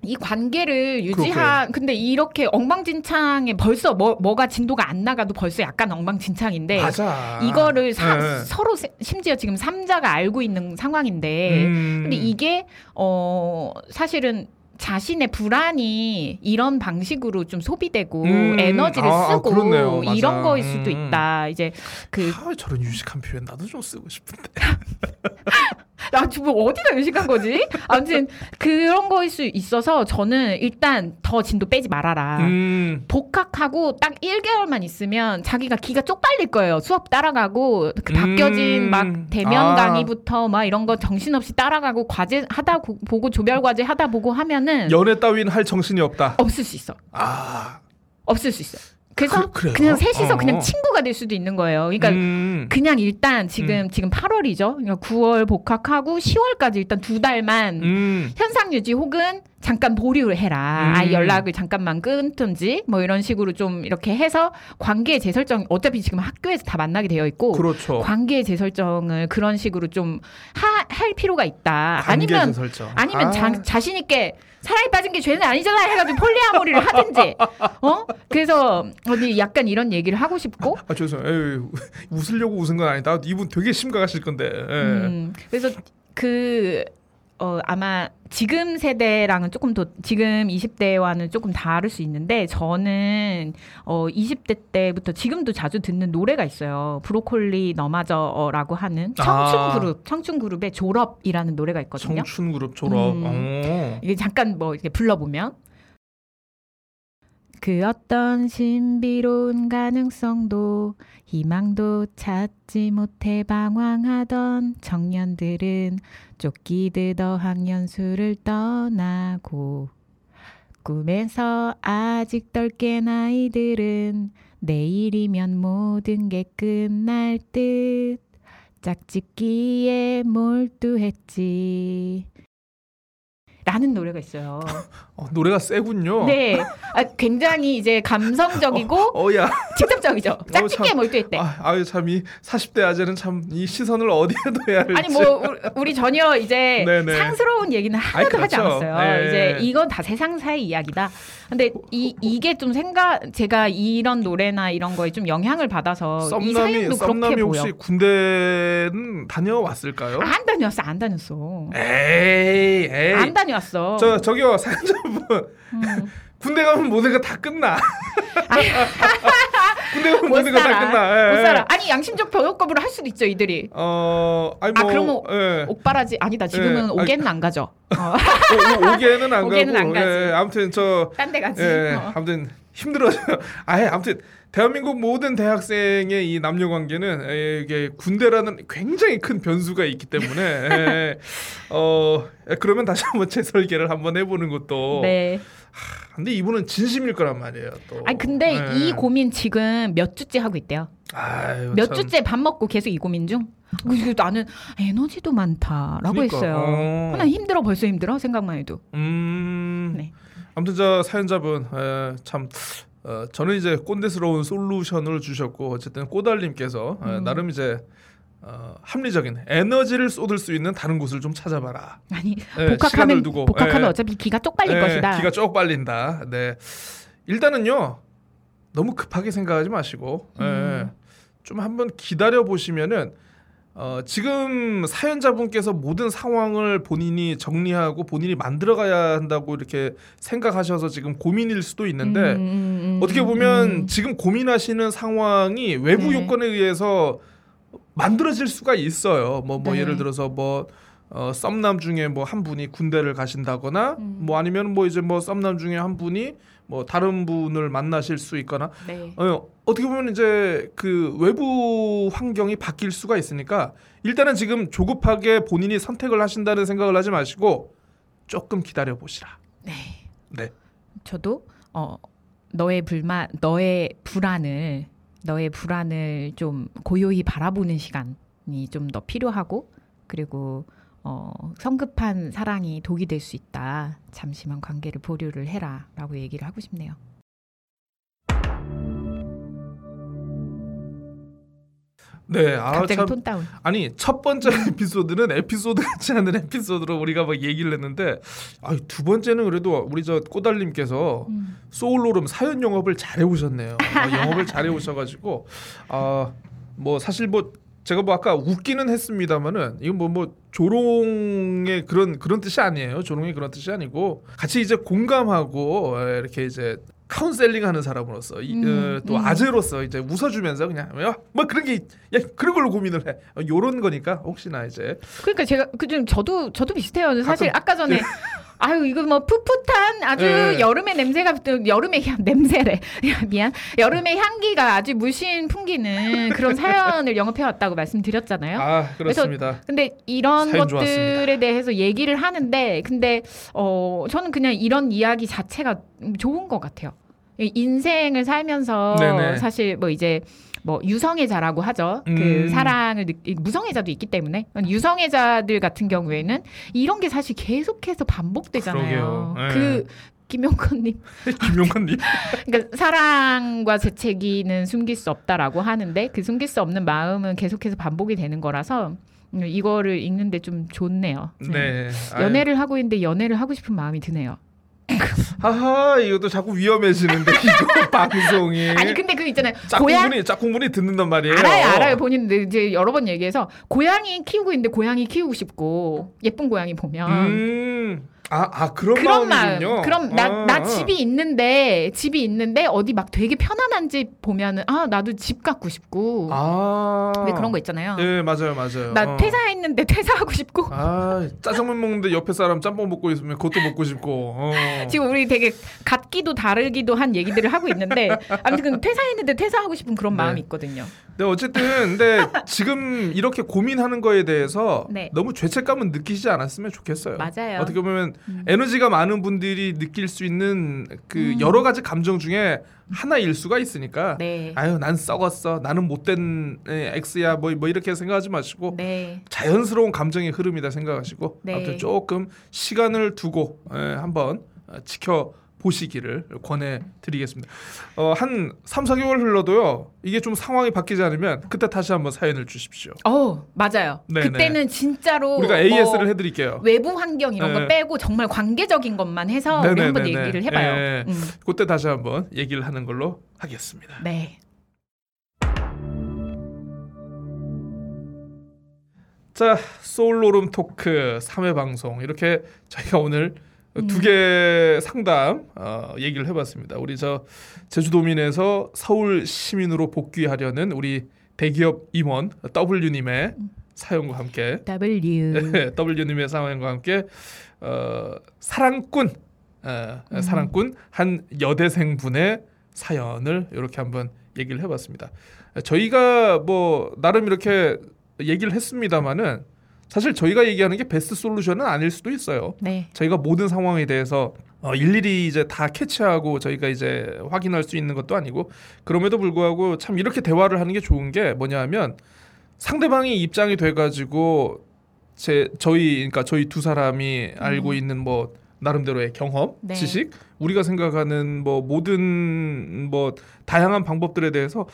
이 관계를 유지한 근데 이렇게 엉망진창에 벌써 뭐 뭐가 진도가 안 나가도 벌써 약간 엉망진창인데
맞아.
이거를 사-
예.
서로 세- 심지어 지금 삼자가 알고 있는 상황인데
음.
근데 이게 어 사실은 자신의 불안이 이런 방식으로 좀 소비되고
음,
에너지를
아,
쓰고
그렇네요. 맞아.
이런 거일 수도
음.
있다. 이제 그
아, 저런 유식한 표현 나도 좀 쓰고 싶은데.
나 지금 어디다 의식한 거지? 아무튼 그런 거일 수 있어서 저는 일단 더 진도 빼지 말아라.
음.
복학하고 딱 1개월만 있으면 자기가 기가 쪽팔릴 거예요. 수업 따라가고 그 바뀌어진
음.
막 대면
아.
강의부터 막 이런 거 정신없이 따라가고 과제 하다 고- 보고 조별 과제 하다 보고 하면은
연애 따윈 할 정신이 없다.
없을 수 있어.
아.
없을 수 있어. 그래서
그,
그냥 셋이서
어.
그냥 친구가 될 수도 있는 거예요. 그러니까
음.
그냥 일단 지금 지금 8월이죠. 그러니까 9월 복학하고 10월까지 일단 두 달만
음.
현상 유지 혹은 잠깐 보류를 해라.
음.
아 연락을 잠깐만 끊든지 뭐 이런 식으로 좀 이렇게 해서 관계 재설정 어차피 지금 학교에서 다 만나게 되어 있고
그렇죠.
관계 재설정을 그런 식으로 좀 할 필요가 있다. 아니면
설정.
아니면
아.
자, 자신 있게 사랑에 빠진 게 죄는 아니잖아 해가지고 polyamory를 하든지 어 그래서 어디 약간 이런 얘기를 하고 싶고
아 죄송. 에이, 웃으려고 웃은 건 아니다. 이분 되게 심각하실 건데. 예.
음, 그래서 그 어, 아마 지금 세대랑은 조금 더 지금 20대와는 조금 다를 수 있는데 저는 어 20대 때부터 지금도 자주 듣는 노래가 있어요. 브로콜리 너마저라고 하는 청춘
아.
그룹 청춘 그룹의 졸업이라는 노래가 있거든요.
청춘 그룹 졸업.
음.
어.
이게 잠깐 뭐 이렇게 불러보면
그 어떤 신비로운 가능성도 희망도 찾지 못해 방황하던 청년들은 쫓기듯 어학연수를 떠나고 꿈에서 아직 덜 깬 아이들은 내일이면 모든 게 끝날 듯 짝짓기에 몰두했지.
라는 노래가 있어요.
어, 노래가 세군요.
네, 아, 굉장히 이제 감성적이고
어야.
직접적이죠. 짝짓기에
참.
몰두했대.
아, 아유 참이 40대 아재는 참 이 시선을 어디에 둬야 할지.
아니 뭐 우- 우리 전혀 이제
네네.
상스러운 얘기는 하나도 하지
그렇죠.
않았어요.
네.
이제 이건 다 세상사의 이야기다. 근데 이 이게 좀 생각 제가 이런 노래나 이런 거에 좀 영향을 받아서 이
썸남이
사연도 그렇게
썸남이
보여.
혹시 군대는 다녀왔을까요?
안 다녔어, 안 다녔어.
에이, 에이.
안 다녔어.
저 저기요 사연 자분
음.
군대 가면 모든 거다 끝나. 군대
못
모든 거다
살아.
끝나. 예,
못
예.
살아. 아니 양심적 변호 거부를 할 수도 있죠 이들이.
어, 아니
아,
뭐
그러면
예.
옥바라지 아니다. 지금은
예,
오게는 안 가죠. 어,
오- 오게는 안
오게는
가고
안 가지.
예, 아무튼 저
딴 데 가지.
예,
어.
아무튼 힘들어져요. 아예 아무튼 대한민국 모든 대학생의 이 남녀 관계는 에, 이게 군대라는 굉장히 큰 변수가 있기 때문에 에, 어 에, 그러면 다시 한번 재설계를 한번 해보는 것도.
네.
근데 이분은 진심일 거란 말이에요. 또.
아니 근데
예.
이 고민 지금 몇 주째 하고 있대요.
아유,
몇
참.
주째 밥 먹고 계속 이 고민 중. 그리고 나는 에너지도 많다라고
그러니까,
했어요.
어.
하나 힘들어 벌써 힘들어 생각만 해도.
음.
네.
아무튼 저 사연자분 에, 참 어, 저는 이제 꼰대스러운 솔루션을 주셨고 어쨌든 꼬달님께서 에,
음.
나름 이제 어, 합리적인 에너지를 쏟을 수 있는 다른 곳을 좀 찾아봐라.
아니
예, 시간을
복학하면
두고,
복학하면
예.
어차피 기가 쪽 빨릴
예,
것이다.
기가 쪽 빨린다. 네. 일단은요. 너무 급하게 생각하지 마시고 예,
음.
좀 한번 기다려 보시면은 어, 지금 사연자분께서 모든 상황을 본인이 정리하고 본인이 만들어가야 한다고 이렇게 생각하셔서 지금 고민일 수도 있는데
음, 음, 음,
어떻게 보면
음.
지금 고민하시는 상황이 외부
네.
요건에 의해서 만들어질 수가 있어요. 뭐뭐
네.
예를 들어서 뭐 어, 썸남 중에 뭐 한 분이 군대를 가신다거나
음.
뭐 아니면 뭐 이제 뭐 썸남 중에 한 분이 뭐 다른 분을 만나실 수 있거나
네.
어, 어떻게 보면 이제 그 외부 환경이 바뀔 수가 있으니까 일단은 지금 조급하게 본인이 선택을 하신다는 생각을 하지 마시고 조금 기다려 보시라.
네.
네.
저도 어 너의 불만 너의 불안을 너의 불안을 좀 고요히 바라보는 시간이 좀 더 필요하고 그리고 어 성급한 사랑이 독이 될 수 있다. 잠시만 관계를 보류를 해라 라고 얘기를 하고 싶네요.
네. 아,
갑자기
참
톤 다운.
아니 첫 번째 에피소드는 에피소드 같지 않은 에피소드로 우리가 막 얘기를 했는데 아, 두 번째는 그래도 우리 저 꼬달님께서
음.
소울로름 사연 영업을 잘해 오셨네요. 어, 영업을 잘해 오셔가지고 아뭐 사실 뭐 제가 뭐 아까 웃기는 했습니다만은 이건 뭐뭐 조롱의 그런 그런 뜻이 아니에요. 조롱의 그런 뜻이 아니고 같이 이제 공감하고 에, 이렇게 이제 카운셀링 하는 사람으로서 이,
음,
어, 또
음.
아재로서 이제 웃어주면서 그냥 야, 뭐 그런 게 야, 그런 걸로 고민을 해. 어, 요런 거니까 혹시나 이제
그러니까 제가 그 좀 저도 저도 비슷해요. 사실 아까 전에 아유 이거 뭐 풋풋한 아주
네.
여름의 냄새가 또 여름의 향 냄새래 미안 여름의 향기가 아주 물씬 풍기는 그런 사연을 영업해 왔다고 말씀드렸잖아요.
아 그렇습니다.
근데 이런 것들에
좋았습니다.
대해서 얘기를 하는데 근데 어 저는 그냥 이런 이야기 자체가 좋은 것 같아요. 이 인생을 살면서
네네.
사실 뭐 이제 뭐 유성애자라고 하죠.
음.
그 사랑을 느, 무성애자도 있기 때문에 유성애자들 같은 경우에는 이런 게 사실 계속해서 반복되잖아요.
네.
그 김용건님,
김용관님.
그러니까 사랑과 재채기는 숨길 수 없다라고 하는데 그 숨길 수 없는 마음은 계속해서 반복이 되는 거라서 음, 이거를 읽는데 좀 좋네요.
네. 아유.
연애를 하고 있는데 연애를 하고 싶은 마음이 드네요.
하하 이것도 자꾸 위험해지는데 이거 방송이
아니 근데 그 있잖아요.
짝꿍분이 짝꿍분이 듣는단 말이에요.
알아요, 알아요. 본인들 이제 여러 번 얘기해서 고양이 키우고 있는데 고양이 키우고 싶고 예쁜 고양이 보면
음, 아, 아 그런,
그런
마음이군요.
마음. 그럼 나,
아,
나
아.
집이 있는데 집이 있는데 어디 막 되게 편안한 집 보면은 아 나도 집 갖고 싶고
아,
왜 그런 거 있잖아요.
예, 맞아요, 맞아요.
나
어.
퇴사했는데 퇴사하고 싶고
아, 짜장면 먹는데 옆에 사람 짬뽕 먹고 있으면 그것도 먹고 싶고. 어.
지금 우리 되게 같기도 다르기도 한 얘기들을 하고 있는데 아무튼 퇴사했는데 퇴사하고 싶은 그런
네.
마음이 있거든요.
네, 어쨌든 근데 지금 이렇게 고민하는 거에 대해서
네.
너무 죄책감은 느끼지 않았으면 좋겠어요.
맞아요.
어떻게 보면
음.
에너지가 많은 분들이 느낄 수 있는 그
음.
여러 가지 감정 중에 하나일 수가 있으니까
네.
아유 난 썩었어 나는 못된 에, X야 뭐, 뭐 이렇게 생각하지 마시고
네.
자연스러운 감정의 흐름이다 생각하시고
네.
아무튼 조금 시간을 두고 에, 한번 어, 지켜 보시기를 권해 드리겠습니다. 어, 한 3, 4개월 흘러도요. 이게 좀 상황이 바뀌지 않으면 그때 다시 한번 사연을 주십시오.
어 맞아요.
네네.
그때는 진짜로
우리가 AS를
뭐
해 드릴게요.
외부 환경 이런
네.
거 빼고 정말 관계적인 것만 해서. 한번 얘기를 해봐요.
예.
음.
그때 다시 한번 얘기를 하는 걸로 하겠습니다.
네.
자, 소울로룸 토크 3회 방송 이렇게 저희가 오늘
음.
두개 상담 어, 얘기를 해봤습니다. 우리 저 제주도민에서 서울 시민으로 복귀하려는 우리 대기업 임원 W님의
음.
사연과 함께
W.
W님의 사연과 함께 어, 사랑꾼 어,
음.
사랑꾼 한 여대생 분의 사연을 이렇게 한번 얘기를 해봤습니다. 저희가 뭐 나름 이렇게 얘기를 했습니다마는 사실 저희가 얘기하는 게 베스트 솔루션은 아닐 수도 있어요.
네.
저희가 모든 상황에 대해서 어, 일일이 이제 다 캐치하고 저희가 이제 확인할 수 있는 것도 아니고 그럼에도 불구하고 참 이렇게 대화를 하는 게 좋은 게 뭐냐하면 상대방이 입장이 돼가지고 제 저희 그러니까 저희 두 사람이 알고 있는 뭐 나름대로의 경험,
네.
지식, 우리가 생각하는 뭐 모든 뭐 다양한 방법들에 대해서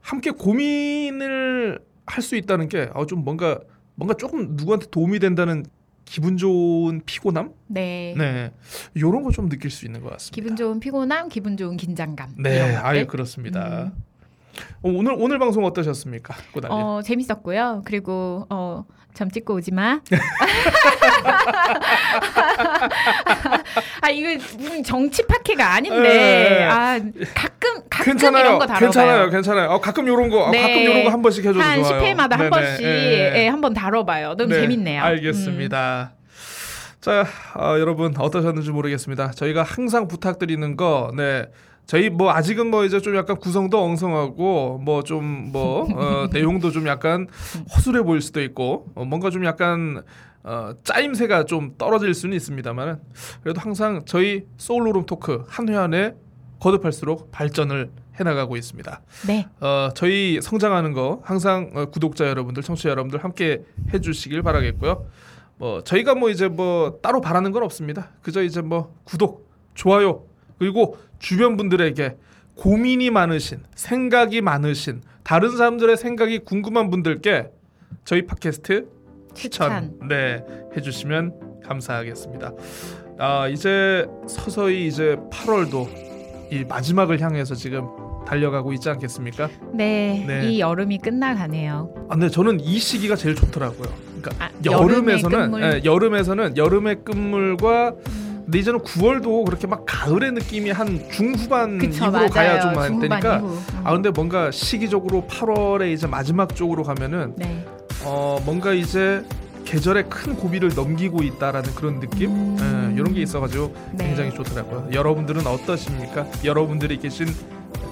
함께 고민을 할 수 있다는 게 아, 좀 뭔가 뭔가 조금 누구한테 도움이 된다는 기분 좋은 피곤함,
네.
네, 이런 거 좀 느낄 수 있는 것 같습니다.
기분 좋은 피곤함, 기분 좋은 긴장감.
네, 아유. 그렇습니다. 어, 오늘 오늘 방송 어떠셨습니까?
어, 재밌었고요. 그리고 어, 점 찍고 오지 마. 아 이거 정치 파케가 아닌데.
네.
아 가끔 가끔
괜찮아요,
이런 거 다뤄봐요.
괜찮아요, 괜찮아요. 어, 가끔 요런 거, 어,
네.
가끔 요런 거 한 번씩 해줘도
한
좋아요.
10회마다 한
네네,
번씩
예.
예, 한번 다뤄봐요. 너무
네,
재밌네요. 음.
알겠습니다. 자, 아, 여러분 어떠셨는지 모르겠습니다. 저희가 항상 부탁드리는 거, 네. 저희 뭐 아직은 뭐 이제 좀 약간 구성도 엉성하고 뭐좀뭐 어, 내용도 좀 약간 허술해 보일 수도 있고 어, 뭔가 좀 약간 어, 짜임새가 좀 떨어질 수는 있습니다만 그래도 항상 저희 소울로룸 토크 한회한회 거듭할수록 발전을 해나가고 있습니다.
네.
어, 저희 성장하는 거 항상 어, 구독자 여러분들, 청취자 여러분들 함께 해주시길 바라겠고요. 뭐 저희가 뭐 이제 뭐 따로 바라는 건 없습니다. 그저 이제 뭐 구독, 좋아요 그리고 주변 분들에게 고민이 많으신, 생각이 많으신, 다른 사람들의 생각이 궁금한 분들께 저희 팟캐스트 추천,
추천.
네 해주시면 감사하겠습니다. 아 이제 서서히 이제 8월도 이 마지막을 향해서 지금 달려가고 있지 않겠습니까?
네.
네.
이 여름이 끝나가네요.
아, 근데 저는 이 시기가 제일 좋더라고요. 그러니까
아,
여름에서는. 예, 여름에서는 여름의 끝물과 근데 이제는 9월도 그렇게 막 가을의 느낌이 한 중후반
그쵸
이후로
맞아요.
가야 좀 되니까
이후. 음.
아 근데 뭔가 시기적으로 8월에 이제 마지막 쪽으로 가면은
네.
어 뭔가 이제 계절의 큰 고비를 넘기고 있다라는 그런 느낌
음.
예, 이런 게 있어가지고
네.
굉장히 좋더라고요. 여러분들은 어떠십니까? 여러분들이 계신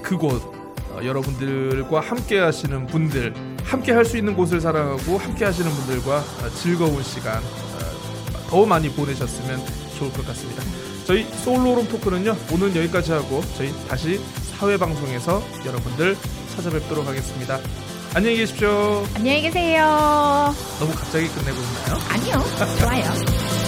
그곳 어, 여러분들과 함께 하시는 분들 함께 할 수 있는 곳을 사랑하고 함께 하시는 분들과 어, 즐거운 시간 어, 더 많이 보내셨으면 좋을 것 같습니다. 저희 소울로룸 토크는요 오늘 여기까지 하고 저희 다시 사회 방송에서 여러분들 찾아뵙도록 하겠습니다. 안녕히 계십시오.
안녕히 계세요.
너무 갑자기 끝내고 있나요?
아니요. 좋아요.